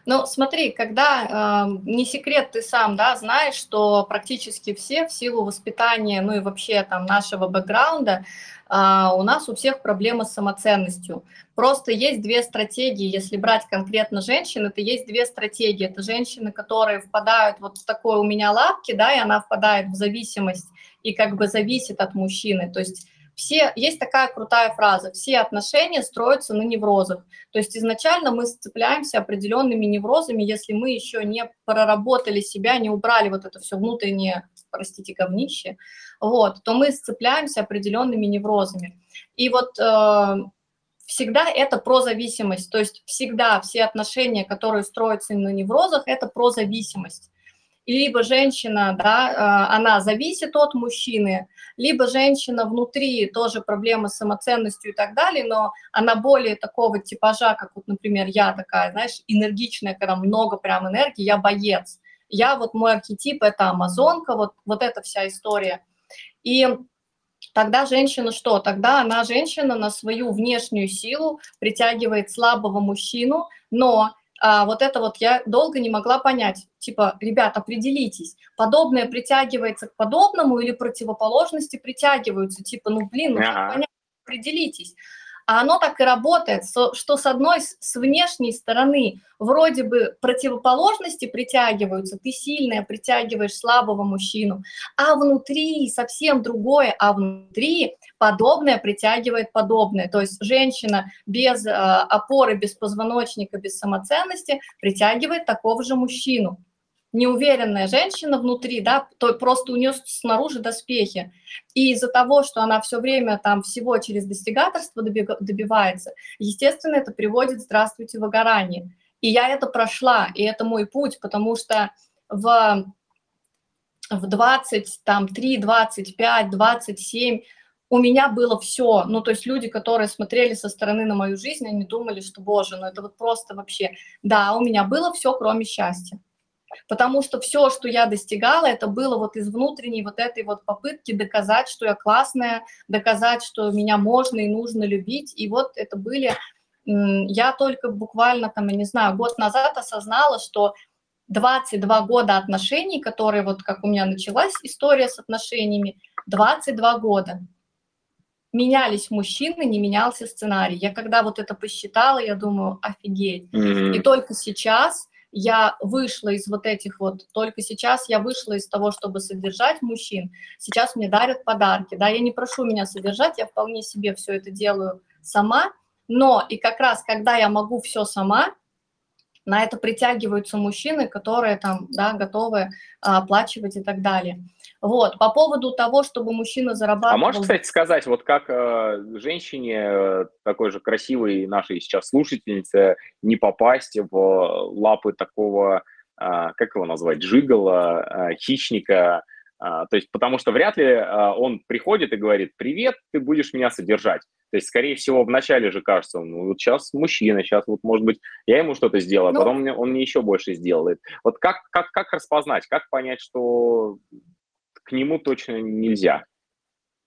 Ну, смотри, когда, э, не секрет, ты сам, да, знаешь, что практически все в силу воспитания, ну и вообще там нашего бэкграунда, э, у нас у всех проблемы с самоценностью. Просто есть две стратегии, если брать конкретно женщин, это есть две стратегии. Это женщины, которые впадают вот в такое у меня лапки, да, и она впадает в зависимость и как бы зависит от мужчины. То есть все, есть такая крутая фраза, все отношения строятся на неврозах. То есть изначально мы сцепляемся определенными неврозами, если мы еще не проработали себя, не убрали вот это все внутреннее, простите, говнище, вот, то мы сцепляемся определенными неврозами. И вот э, всегда это про зависимость, то есть всегда все отношения, которые строятся на неврозах, это про зависимость либо женщина, да, а, она зависит от мужчины, либо женщина внутри тоже проблемы с самоценностью и так далее, но она более такого типажа, как вот, например, я такая, знаешь, энергичная, когда много прям энергии, я боец. Я вот мой архетип – это амазонка, вот, вот эта вся история. И тогда женщина что? Тогда она, женщина, на свою внешнюю силу притягивает слабого мужчину, но а, вот это вот я долго не могла понять. Типа, ребят, определитесь, подобное притягивается к подобному или противоположности притягиваются? Типа, ну, блин, ну, ага. понять, определитесь. А оно так и работает, что с одной, с внешней стороны вроде бы противоположности притягиваются, ты сильная притягиваешь слабого мужчину, а внутри совсем другое, а внутри подобное притягивает подобное. То есть женщина без э, опоры, без позвоночника, без самоценности притягивает такого же мужчину неуверенная женщина внутри, да, то просто у нее снаружи доспехи. И из-за того, что она все время там всего через достигаторство добивается, естественно, это приводит, здравствуйте, выгорание. И я это прошла, и это мой путь, потому что в, в 20, там, 3, 25, 27 у меня было все. Ну, то есть люди, которые смотрели со стороны на мою жизнь, они думали, что, боже, ну это вот просто вообще... Да, у меня было все, кроме счастья потому что все, что я достигала, это было вот из внутренней вот этой вот попытки доказать, что я классная, доказать, что меня можно и нужно любить, и вот это были, я только буквально там, я не знаю, год назад осознала, что 22 года отношений, которые вот как у меня началась история с отношениями, 22 года. Менялись мужчины, не менялся сценарий. Я когда вот это посчитала, я думаю, офигеть. Mm-hmm. И только сейчас я вышла из вот этих вот, только сейчас я вышла из того, чтобы содержать мужчин, сейчас мне дарят подарки, да, я не прошу меня содержать, я вполне себе все это делаю сама, но и как раз, когда я могу все сама, на это притягиваются мужчины, которые там, да, готовы а, оплачивать и так далее. Вот, по поводу того, чтобы мужчина зарабатывал... А можешь, кстати, сказать, вот как э, женщине, э, такой же красивой нашей сейчас слушательнице, не попасть в лапы такого, э, как его назвать, жигала, э, хищника, э, то есть, потому что вряд ли э, он приходит и говорит, привет, ты будешь меня содержать. То есть, скорее всего, вначале же кажется, ну, вот сейчас мужчина, сейчас вот, может быть, я ему что-то сделаю, а ну, потом он мне еще больше сделает. Вот как, как, как распознать, как понять, что к нему точно нельзя?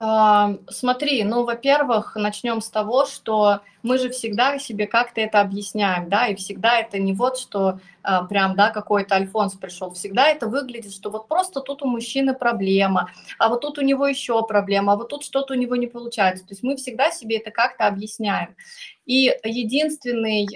А, смотри, ну, во-первых, начнем с того, что мы же всегда себе как-то это объясняем, да, и всегда это не вот, что а, прям, да, какой-то Альфонс пришел, всегда это выглядит, что вот просто тут у мужчины проблема, а вот тут у него еще проблема, а вот тут что-то у него не получается. То есть мы всегда себе это как-то объясняем. И единственный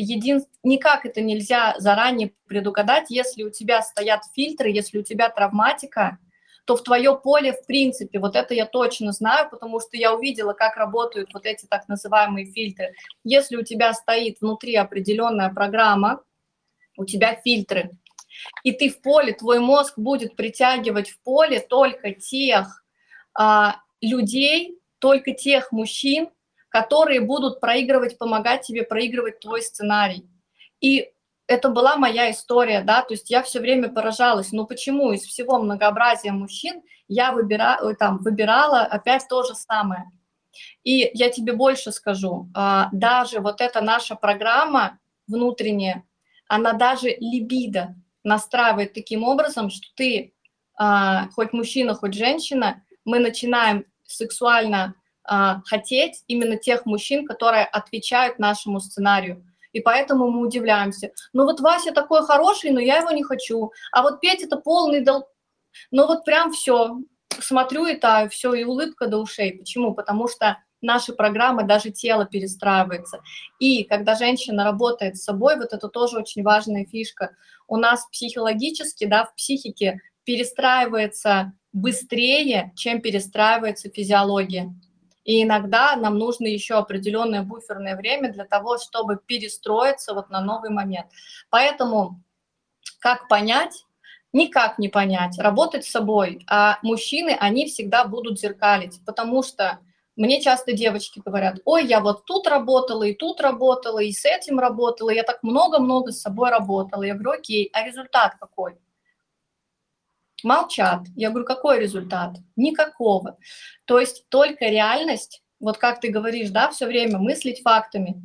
един... никак это нельзя заранее предугадать, если у тебя стоят фильтры, если у тебя травматика, то в твое поле, в принципе, вот это я точно знаю, потому что я увидела, как работают вот эти так называемые фильтры. Если у тебя стоит внутри определенная программа, у тебя фильтры, и ты в поле, твой мозг будет притягивать в поле только тех а, людей, только тех мужчин, которые будут проигрывать, помогать тебе проигрывать твой сценарий. И это была моя история, да, то есть я все время поражалась, ну почему из всего многообразия мужчин я выбира, там, выбирала опять то же самое. И я тебе больше скажу, а, даже вот эта наша программа внутренняя, она даже либидо настраивает таким образом, что ты, а, хоть мужчина, хоть женщина, мы начинаем сексуально хотеть именно тех мужчин, которые отвечают нашему сценарию. И поэтому мы удивляемся. Ну вот Вася такой хороший, но я его не хочу. А вот Петя это полный дол... Ну вот прям все. Смотрю и таю, все, и улыбка до ушей. Почему? Потому что наши программы, даже тело перестраивается. И когда женщина работает с собой, вот это тоже очень важная фишка, у нас психологически, да, в психике перестраивается быстрее, чем перестраивается физиология. И иногда нам нужно еще определенное буферное время для того, чтобы перестроиться вот на новый момент. Поэтому как понять? Никак не понять. Работать с собой. А мужчины, они всегда будут зеркалить, потому что мне часто девочки говорят, ой, я вот тут работала, и тут работала, и с этим работала, я так много-много с собой работала. Я говорю, окей, а результат какой? Молчат. Я говорю, какой результат? Никакого. То есть только реальность, вот как ты говоришь, да, все время мыслить фактами,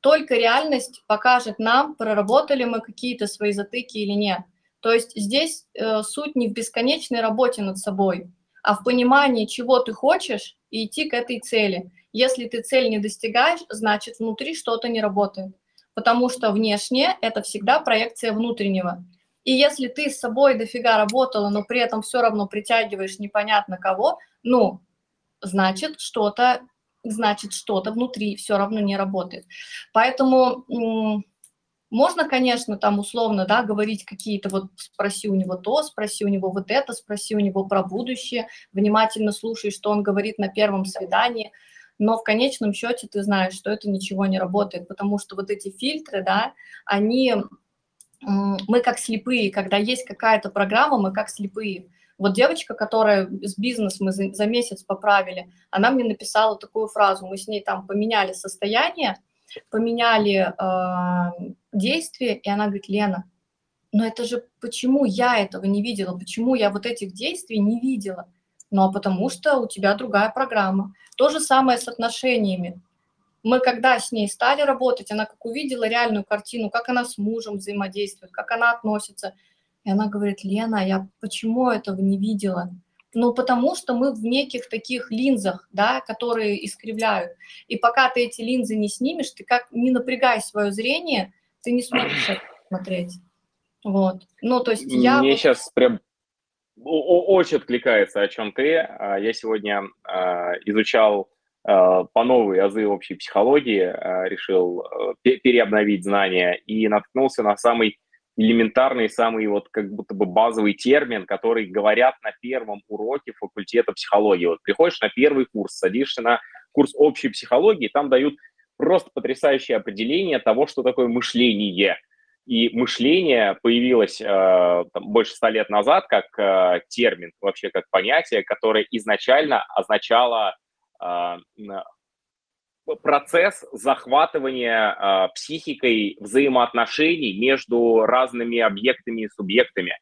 только реальность покажет нам, проработали мы какие-то свои затыки или нет. То есть здесь э, суть не в бесконечной работе над собой, а в понимании, чего ты хочешь, и идти к этой цели. Если ты цель не достигаешь, значит внутри что-то не работает. Потому что внешнее – это всегда проекция внутреннего. И если ты с собой дофига работала, но при этом все равно притягиваешь непонятно кого, ну, значит, что-то значит, что-то внутри все равно не работает. Поэтому можно, конечно, там условно, да, говорить какие-то вот спроси у него то, спроси у него вот это, спроси у него про будущее, внимательно слушай, что он говорит на первом свидании, но в конечном счете ты знаешь, что это ничего не работает, потому что вот эти фильтры, да, они, мы как слепые, когда есть какая-то программа, мы как слепые. Вот девочка, которая с бизнес мы за, за месяц поправили, она мне написала такую фразу, мы с ней там поменяли состояние, поменяли э, действия, и она говорит, Лена, но это же почему я этого не видела, почему я вот этих действий не видела? Ну, а потому что у тебя другая программа. То же самое с отношениями. Мы когда с ней стали работать, она как увидела реальную картину, как она с мужем взаимодействует, как она относится, и она говорит, Лена, я почему этого не видела? Ну, потому что мы в неких таких линзах, да, которые искривляют. И пока ты эти линзы не снимешь, ты как не напрягай свое зрение, ты не сможешь это смотреть. Вот. Ну, то есть я... Мне сейчас прям очень откликается, о чем ты. А, я сегодня а, изучал по новой азы общей психологии, решил переобновить знания и наткнулся на самый элементарный, самый вот как будто бы базовый термин, который говорят на первом уроке факультета психологии. Вот приходишь на первый курс, садишься на курс общей психологии, там дают просто потрясающее определение того, что такое мышление. И мышление появилось э, там, больше ста лет назад как э, термин, вообще как понятие, которое изначально означало э, процесс захватывания э, психикой взаимоотношений между разными объектами и субъектами.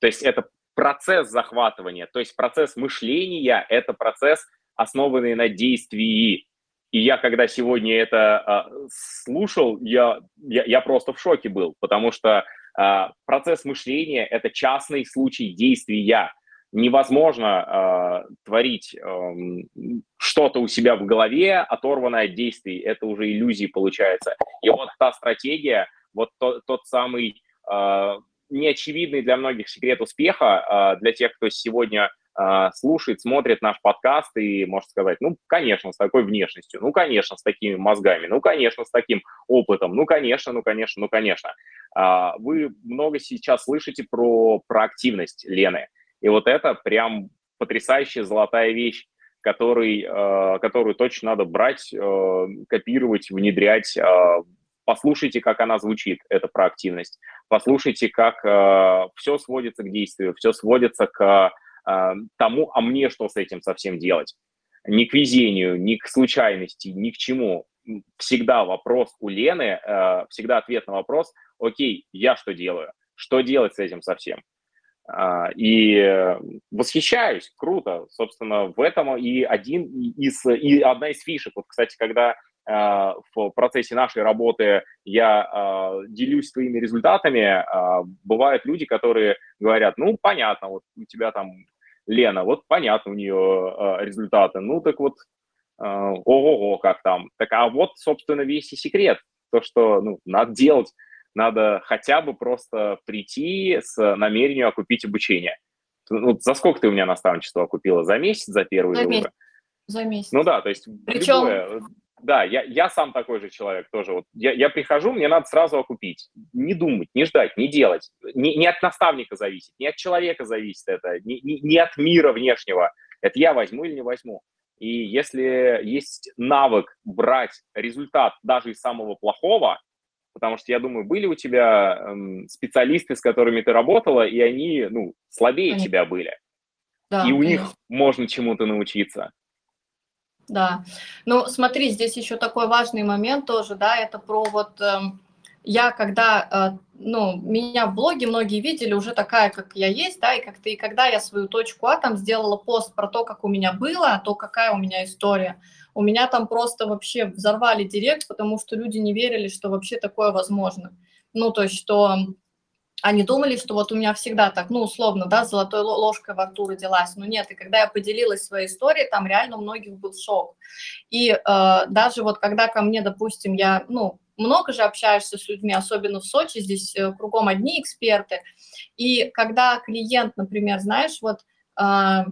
То есть это процесс захватывания, то есть процесс мышления – это процесс, основанный на действии. И я, когда сегодня это э, слушал, я, я, я просто в шоке был, потому что процесс мышления – это частный случай действия невозможно э, творить э, что-то у себя в голове, оторванное от действий. Это уже иллюзии получается. И вот та стратегия, вот то, тот самый э, неочевидный для многих секрет успеха, э, для тех, кто сегодня э, слушает, смотрит наш подкаст и может сказать, ну, конечно, с такой внешностью, ну, конечно, с такими мозгами, ну, конечно, с таким опытом, ну, конечно, ну, конечно, ну, конечно. Э, вы много сейчас слышите про, про активность Лены. И вот это прям потрясающая золотая вещь, который, э, которую точно надо брать, э, копировать, внедрять. Э, послушайте, как она звучит, эта проактивность. Послушайте, как все сводится к действию, все сводится к тому, а мне что с этим совсем делать. Ни к везению, ни к случайности, ни к чему. Всегда вопрос у Лены, всегда ответ на вопрос, окей, я что делаю? Что делать с этим совсем? А, и восхищаюсь, круто. Собственно, в этом и один из, и одна из фишек. Вот, кстати, когда а, в процессе нашей работы я а, делюсь своими результатами, бывают люди, которые говорят, ну, понятно, вот у тебя там Лена, вот понятно у нее результаты, ну, так вот, ого-го, как там. Так, а вот, собственно, весь и секрет, то, что, ну, надо делать надо хотя бы просто прийти с намерением окупить обучение. Ну, за сколько ты у меня наставничество окупила? За месяц, за первый за месяц. За месяц. Ну да, то есть Причем... любое, да, я, я сам такой же человек тоже. Вот я, я прихожу, мне надо сразу окупить. Не думать, не ждать, не делать. Не, не от наставника зависит, не от человека зависит это, не, не, не от мира внешнего. Это я возьму или не возьму. И если есть навык брать результат даже из самого плохого, потому что, я думаю, были у тебя эм, специалисты, с которыми ты работала, и они, ну, слабее Конечно. тебя были. Да, и у конечно. них можно чему-то научиться. Да. Ну, смотри, здесь еще такой важный момент тоже, да, это про вот... Эм, я когда, э, ну, меня в блоге многие видели уже такая, как я есть, да, и как ты, и когда я свою точку А там сделала пост про то, как у меня было, то какая у меня история, у меня там просто вообще взорвали директ, потому что люди не верили, что вообще такое возможно. Ну, то есть, что они думали, что вот у меня всегда так, ну, условно, да, золотой ложкой во рту родилась. Но нет, и когда я поделилась своей историей, там реально у многих был шок. И э, даже вот когда ко мне, допустим, я, ну, много же общаешься с людьми, особенно в Сочи, здесь э, кругом одни эксперты. И когда клиент, например, знаешь, вот э,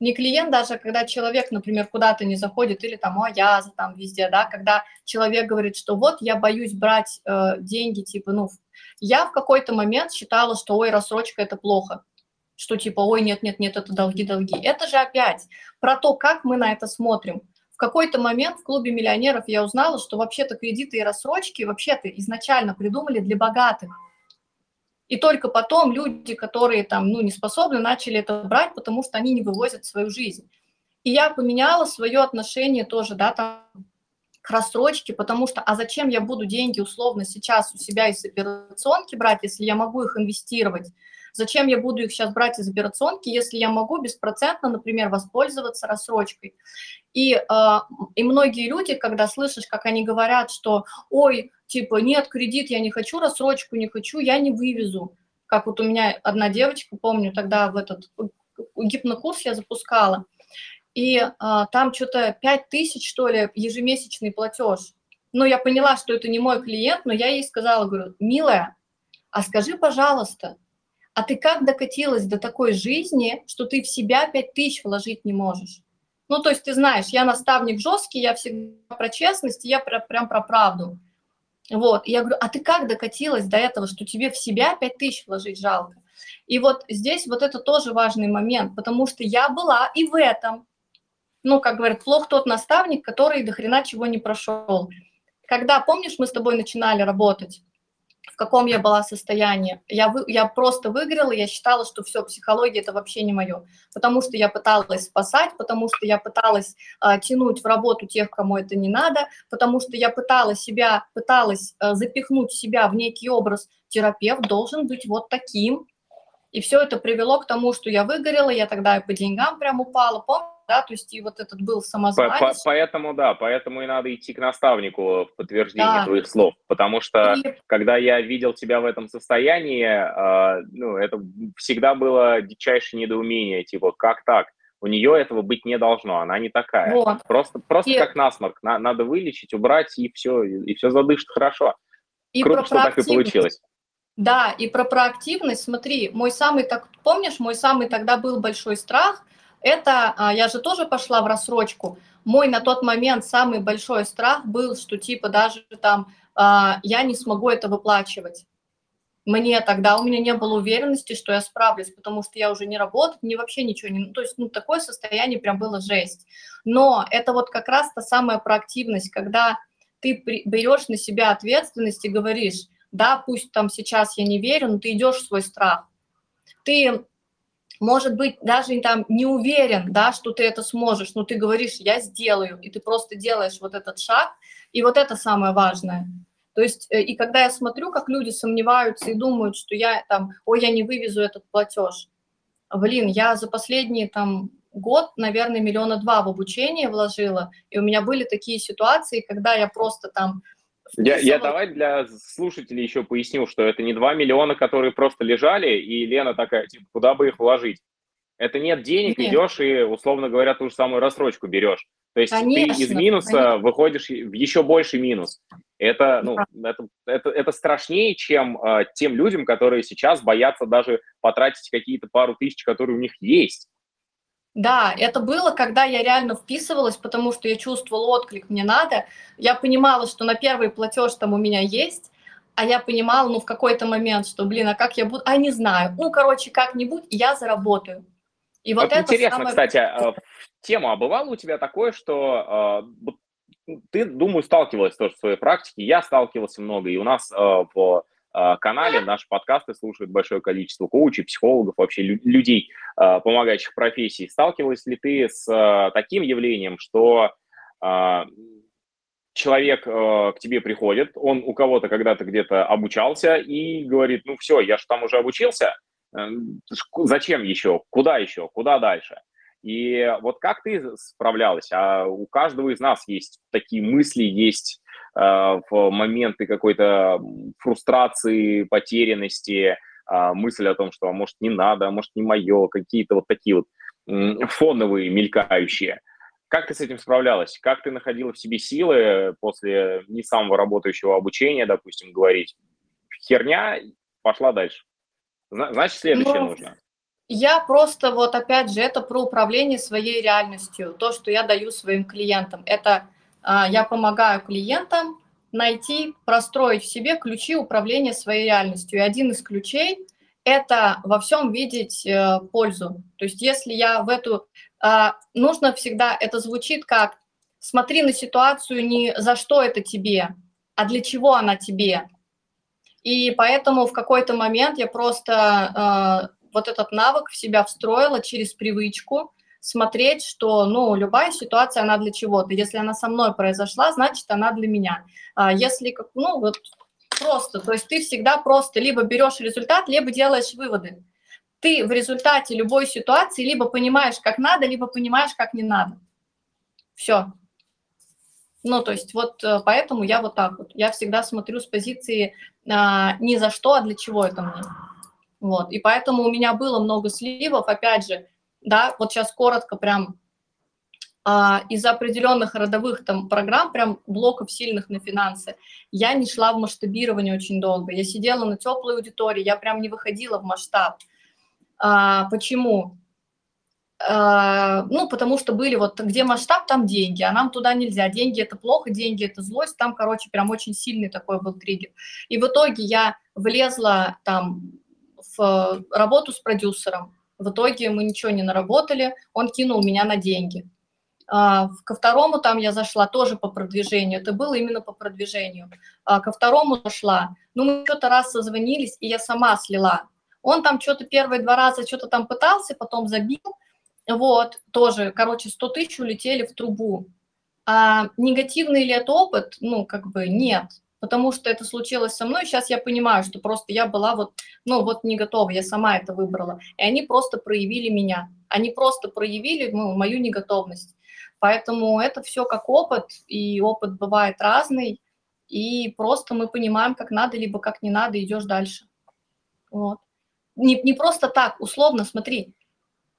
не клиент даже, а когда человек, например, куда-то не заходит, или там, о, я там везде, да, когда человек говорит, что вот я боюсь брать э, деньги, типа, ну, я в какой-то момент считала, что, ой, рассрочка – это плохо, что типа, ой, нет-нет-нет, это долги-долги. Это же опять про то, как мы на это смотрим. Какой-то момент в клубе миллионеров я узнала, что вообще-то кредиты и рассрочки вообще-то изначально придумали для богатых. И только потом люди, которые там, ну, не способны, начали это брать, потому что они не вывозят свою жизнь. И я поменяла свое отношение тоже, да, там, к рассрочке, потому что, а зачем я буду деньги условно сейчас у себя из операционки брать, если я могу их инвестировать? Зачем я буду их сейчас брать из операционки, если я могу беспроцентно, например, воспользоваться рассрочкой? И, э, и многие люди, когда слышишь, как они говорят, что, ой, типа, нет, кредит я не хочу, рассрочку не хочу, я не вывезу. Как вот у меня одна девочка, помню, тогда в этот гипнокурс я запускала, и а, там что-то 5 тысяч, что ли, ежемесячный платеж. Ну, я поняла, что это не мой клиент, но я ей сказала, говорю, милая, а скажи, пожалуйста, а ты как докатилась до такой жизни, что ты в себя 5 тысяч вложить не можешь? Ну, то есть ты знаешь, я наставник жесткий, я всегда про честность, я про, прям про правду. Вот, и я говорю, а ты как докатилась до этого, что тебе в себя 5 тысяч вложить жалко? И вот здесь вот это тоже важный момент, потому что я была и в этом. Ну, как говорят, плох тот наставник, который до хрена чего не прошел. Когда, помнишь, мы с тобой начинали работать, в каком я была состоянии. Я, вы, я просто выиграла, я считала, что все, психология это вообще не мое. Потому что я пыталась спасать, потому что я пыталась э, тянуть в работу тех, кому это не надо, потому что я пыталась себя, пыталась э, запихнуть себя в некий образ. Терапевт должен быть вот таким. И все это привело к тому, что я выгорела, я тогда по деньгам прям упала. Помнишь? Да, то есть и вот этот был самозванец. По -по Поэтому, да, поэтому и надо идти к наставнику в подтверждение да. твоих слов, потому что и... когда я видел тебя в этом состоянии, э, ну, это всегда было дичайшее недоумение, типа, как так? У нее этого быть не должно, она не такая. Вот. Просто, просто и... как насморк, на, надо вылечить, убрать, и все, и, все задышит хорошо. И Круто, что так и получилось. Да, и про проактивность, смотри, мой самый, так помнишь, мой самый тогда был большой страх – это а, я же тоже пошла в рассрочку. Мой на тот момент самый большой страх был, что типа даже там а, я не смогу это выплачивать. Мне тогда, у меня не было уверенности, что я справлюсь, потому что я уже не работаю, мне вообще ничего не... То есть, ну, такое состояние прям было жесть. Но это вот как раз та самая проактивность, когда ты берешь на себя ответственность и говоришь, да, пусть там сейчас я не верю, но ты идешь в свой страх. Ты может быть, даже там не уверен, да, что ты это сможешь, но ты говоришь, я сделаю, и ты просто делаешь вот этот шаг, и вот это самое важное. То есть, э, и когда я смотрю, как люди сомневаются и думают, что я там, ой, я не вывезу этот платеж, блин, я за последние там год, наверное, миллиона два в обучение вложила, и у меня были такие ситуации, когда я просто там я, я давай для слушателей еще поясню, что это не 2 миллиона, которые просто лежали, и Лена такая, типа, куда бы их вложить? Это нет денег, нет. идешь и, условно говоря, ту же самую рассрочку берешь. То есть конечно, ты из минуса конечно. выходишь в еще больший минус. Это, ну, да. это, это, это страшнее, чем э, тем людям, которые сейчас боятся даже потратить какие-то пару тысяч, которые у них есть. Да, это было, когда я реально вписывалась, потому что я чувствовала отклик, мне надо. Я понимала, что на первый платеж там у меня есть, а я понимала, ну, в какой-то момент, что, блин, а как я буду, а не знаю. Ну, короче, как-нибудь я заработаю. И вот, вот это интересно, самое... кстати, а, тему, а бывало у тебя такое, что э, ты, думаю, сталкивалась тоже в своей практике, я сталкивался много, и у нас э, в канале. Наши подкасты слушают большое количество коучей, психологов, вообще людей, э, помогающих профессий. Сталкивалась ли ты с э, таким явлением, что человек к тебе приходит, он у кого-то когда-то где-то обучался и говорит, ну все, я же там уже обучился, зачем еще, куда еще, куда дальше? И вот как ты справлялась? А у каждого из нас есть такие мысли, есть Э, в моменты какой-то фрустрации, потерянности, а, мысль о том, что а может не надо, а может не мое, какие-то вот такие вот фоновые, мелькающие. Как ты с этим справлялась? Как ты находила в себе силы после не самого работающего обучения, допустим, говорить, херня, пошла дальше? Значит, следующее ну, нужно. Я просто, вот опять же, это про управление своей реальностью, то, что я даю своим клиентам. Это а, я помогаю клиентам найти, простроить в себе ключи управления своей реальностью. И один из ключей – это во всем видеть э, пользу. То есть если я в эту… Э, нужно всегда, это звучит как «смотри на ситуацию не за что это тебе, а для чего она тебе». И поэтому в какой-то момент я просто э, вот этот навык в себя встроила через привычку смотреть, что, ну, любая ситуация, она для чего-то. Если она со мной произошла, значит, она для меня. А если, ну, вот просто, то есть ты всегда просто либо берешь результат, либо делаешь выводы. Ты в результате любой ситуации либо понимаешь, как надо, либо понимаешь, как не надо. Все. Ну, то есть вот э, поэтому я вот так вот. Я всегда смотрю с позиции а, не за что, а для чего это мне. Вот, и поэтому у меня было много сливов, опять же, да, вот сейчас коротко прям а, из определенных родовых там программ, прям блоков сильных на финансы, я не шла в масштабирование очень долго. Я сидела на теплой аудитории, я прям не выходила в масштаб. А, почему? А, ну, потому что были вот, где масштаб, там деньги, а нам туда нельзя. Деньги – это плохо, деньги – это злость. Там, короче, прям очень сильный такой был триггер. И в итоге я влезла там в работу с продюсером. В итоге мы ничего не наработали, он кинул меня на деньги. А, ко второму там я зашла тоже по продвижению, это было именно по продвижению. А, ко второму зашла, ну мы что-то раз созвонились, и я сама слила. Он там что-то первые два раза что-то там пытался, потом забил, вот, тоже, короче, 100 тысяч улетели в трубу. А негативный ли это опыт? Ну, как бы нет потому что это случилось со мной. Сейчас я понимаю, что просто я была вот, ну, вот не готова, я сама это выбрала. И они просто проявили меня. Они просто проявили ну, мою неготовность. Поэтому это все как опыт, и опыт бывает разный, и просто мы понимаем, как надо, либо как не надо, идешь дальше. Вот. Не, не просто так, условно, смотри,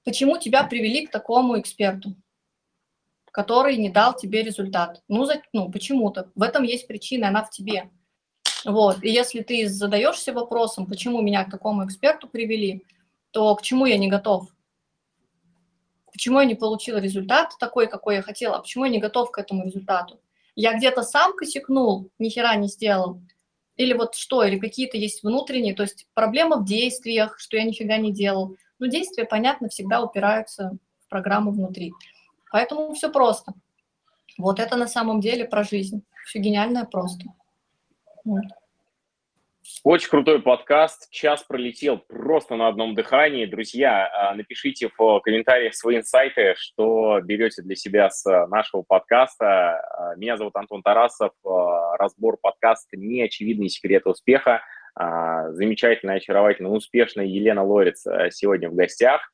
почему тебя привели к такому эксперту? Который не дал тебе результат. Ну, за, ну почему-то. В этом есть причина, она в тебе. Вот. И если ты задаешься вопросом, почему меня к такому эксперту привели, то к чему я не готов? Почему я не получила результат такой, какой я хотела? Почему я не готов к этому результату? Я где-то сам косякнул, ни хера не сделал. Или вот что, или какие-то есть внутренние, то есть проблема в действиях, что я нифига не делал. Но действия, понятно, всегда упираются в программу внутри. Поэтому все просто. Вот это на самом деле про жизнь. Все гениальное просто. Вот. Очень крутой подкаст. Час пролетел просто на одном дыхании. Друзья, а, напишите в комментариях свои инсайты, что берете для себя с нашего подкаста. А, меня зовут Антон Тарасов. А, разбор подкаста «Неочевидные секреты успеха». Замечательная, очаровательная, успешная Елена Лорец сегодня в гостях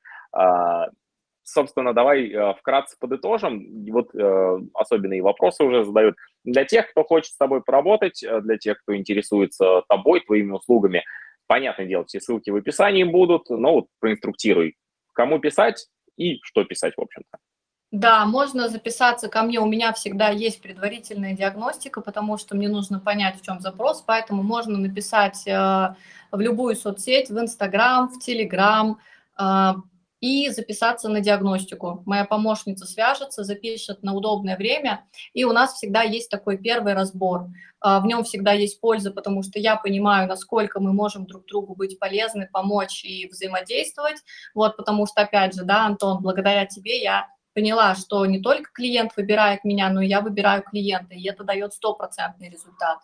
собственно, давай э, вкратце подытожим. Вот э, особенные вопросы уже задают. Для тех, кто хочет с тобой поработать, э, для тех, кто интересуется тобой, твоими услугами, понятное дело, все ссылки в описании будут, но вот проинструктируй, кому писать и что писать, в общем-то. Да, можно записаться ко мне. У меня всегда есть предварительная диагностика, потому что мне нужно понять, в чем запрос. Поэтому можно написать э, в любую соцсеть, в Инстаграм, в Телеграм, э, и записаться на диагностику. Моя помощница свяжется, запишет на удобное время, и у нас всегда есть такой первый разбор. А, в нем всегда есть польза, потому что я понимаю, насколько мы можем друг другу быть полезны, помочь и взаимодействовать. Вот, потому что, опять же, да, Антон, благодаря тебе я поняла, что не только клиент выбирает меня, но и я выбираю клиента, и это дает стопроцентный результат.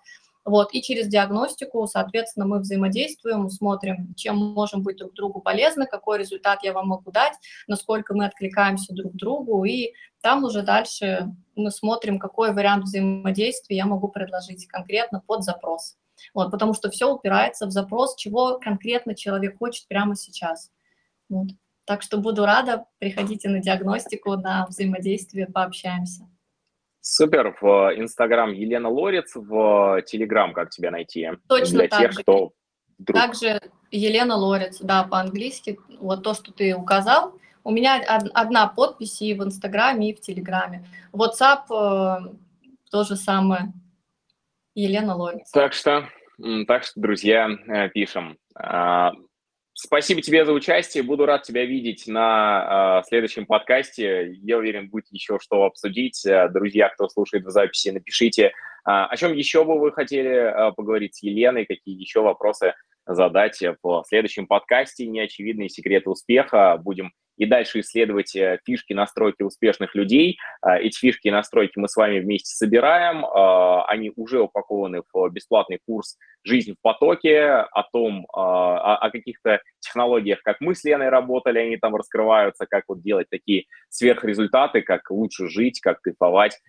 Вот, и через диагностику, соответственно, мы взаимодействуем, смотрим, чем можем быть друг другу полезны, какой результат я вам могу дать, насколько мы откликаемся друг другу, и там уже дальше мы смотрим, какой вариант взаимодействия я могу предложить конкретно под запрос. Вот, потому что все упирается в запрос, чего конкретно человек хочет прямо сейчас. Вот. Так что буду рада, приходите на диагностику, на взаимодействие, пообщаемся. Супер. В Инстаграм Елена Лорец, в Телеграм как тебя найти? Точно Для так тех, же. кто вдруг... Также Елена Лорец, да, по-английски. Вот то, что ты указал. У меня одна подпись и в Инстаграме, и в Телеграме. WhatsApp э, то же самое. Елена Лорец. Так что, так что, друзья, э, пишем. Спасибо тебе за участие. Буду рад тебя видеть на э, следующем подкасте. Я уверен, будет еще что обсудить. Друзья, кто слушает в записи, напишите, э, о чем еще бы вы хотели э, поговорить с Еленой, какие еще вопросы задать в следующем подкасте «Неочевидные секреты успеха». Будем и дальше исследовать э, фишки настройки успешных людей. Э, эти фишки и настройки мы с вами вместе собираем. Э, они уже упакованы в бесплатный курс «Жизнь в потоке», о том, о, каких-то технологиях, как мы с Леной работали, они там раскрываются, как вот делать такие сверхрезультаты, как лучше жить, как кайфовать.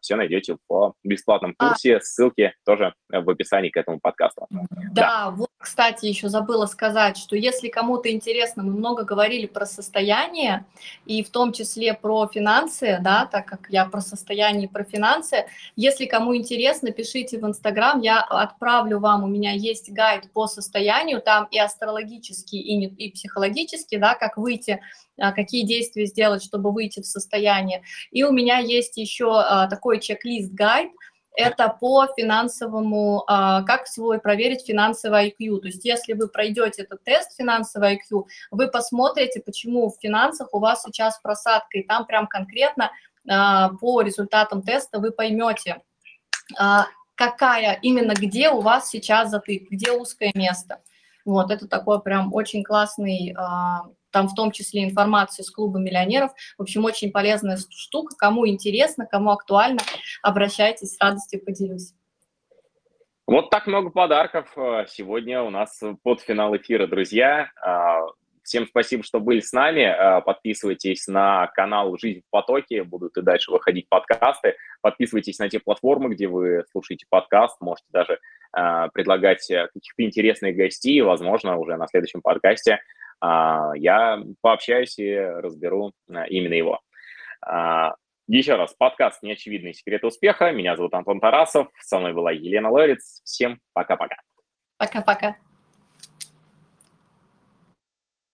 Все найдете в бесплатном а курсе. Ссылки тоже в описании к этому подкасту. Да, да, вот, кстати, еще забыла сказать, что если кому-то интересно, мы много говорили про состояние и в том числе про финансы, да, так как я про состояние и про финансы. Если кому интересно, пишите в Инстаграм, я отправлю вам, у меня есть гайд по состоянию, там и астрологический, и, не, и психологический, да, как выйти а, какие действия сделать, чтобы выйти в состояние. И у меня есть еще а, такой чек-лист-гайд, это по финансовому, а, как свой проверить финансовый IQ. То есть если вы пройдете этот тест финансовый IQ, вы посмотрите, почему в финансах у вас сейчас просадка, и там прям конкретно а, по результатам теста вы поймете, а, какая, именно где у вас сейчас затык, где узкое место. Вот, это такой прям очень классный там в том числе информацию с клуба миллионеров. В общем, очень полезная штука. Кому интересно, кому актуально, обращайтесь, с радостью поделюсь. Вот так много подарков э, сегодня у нас под финал эфира, друзья. А, всем спасибо, что были с нами. А, подписывайтесь на канал «Жизнь в потоке». Будут и дальше выходить подкасты. Подписывайтесь на те платформы, где вы слушаете подкаст. Можете даже а, предлагать э, каких-то интересных гостей. Возможно, уже на следующем подкасте я пообщаюсь и разберу а, именно его. А, еще раз, подкаст «Неочевидные секреты успеха». Меня зовут Антон Тарасов, со мной была Елена Лорец. Всем пока-пока. Пока-пока.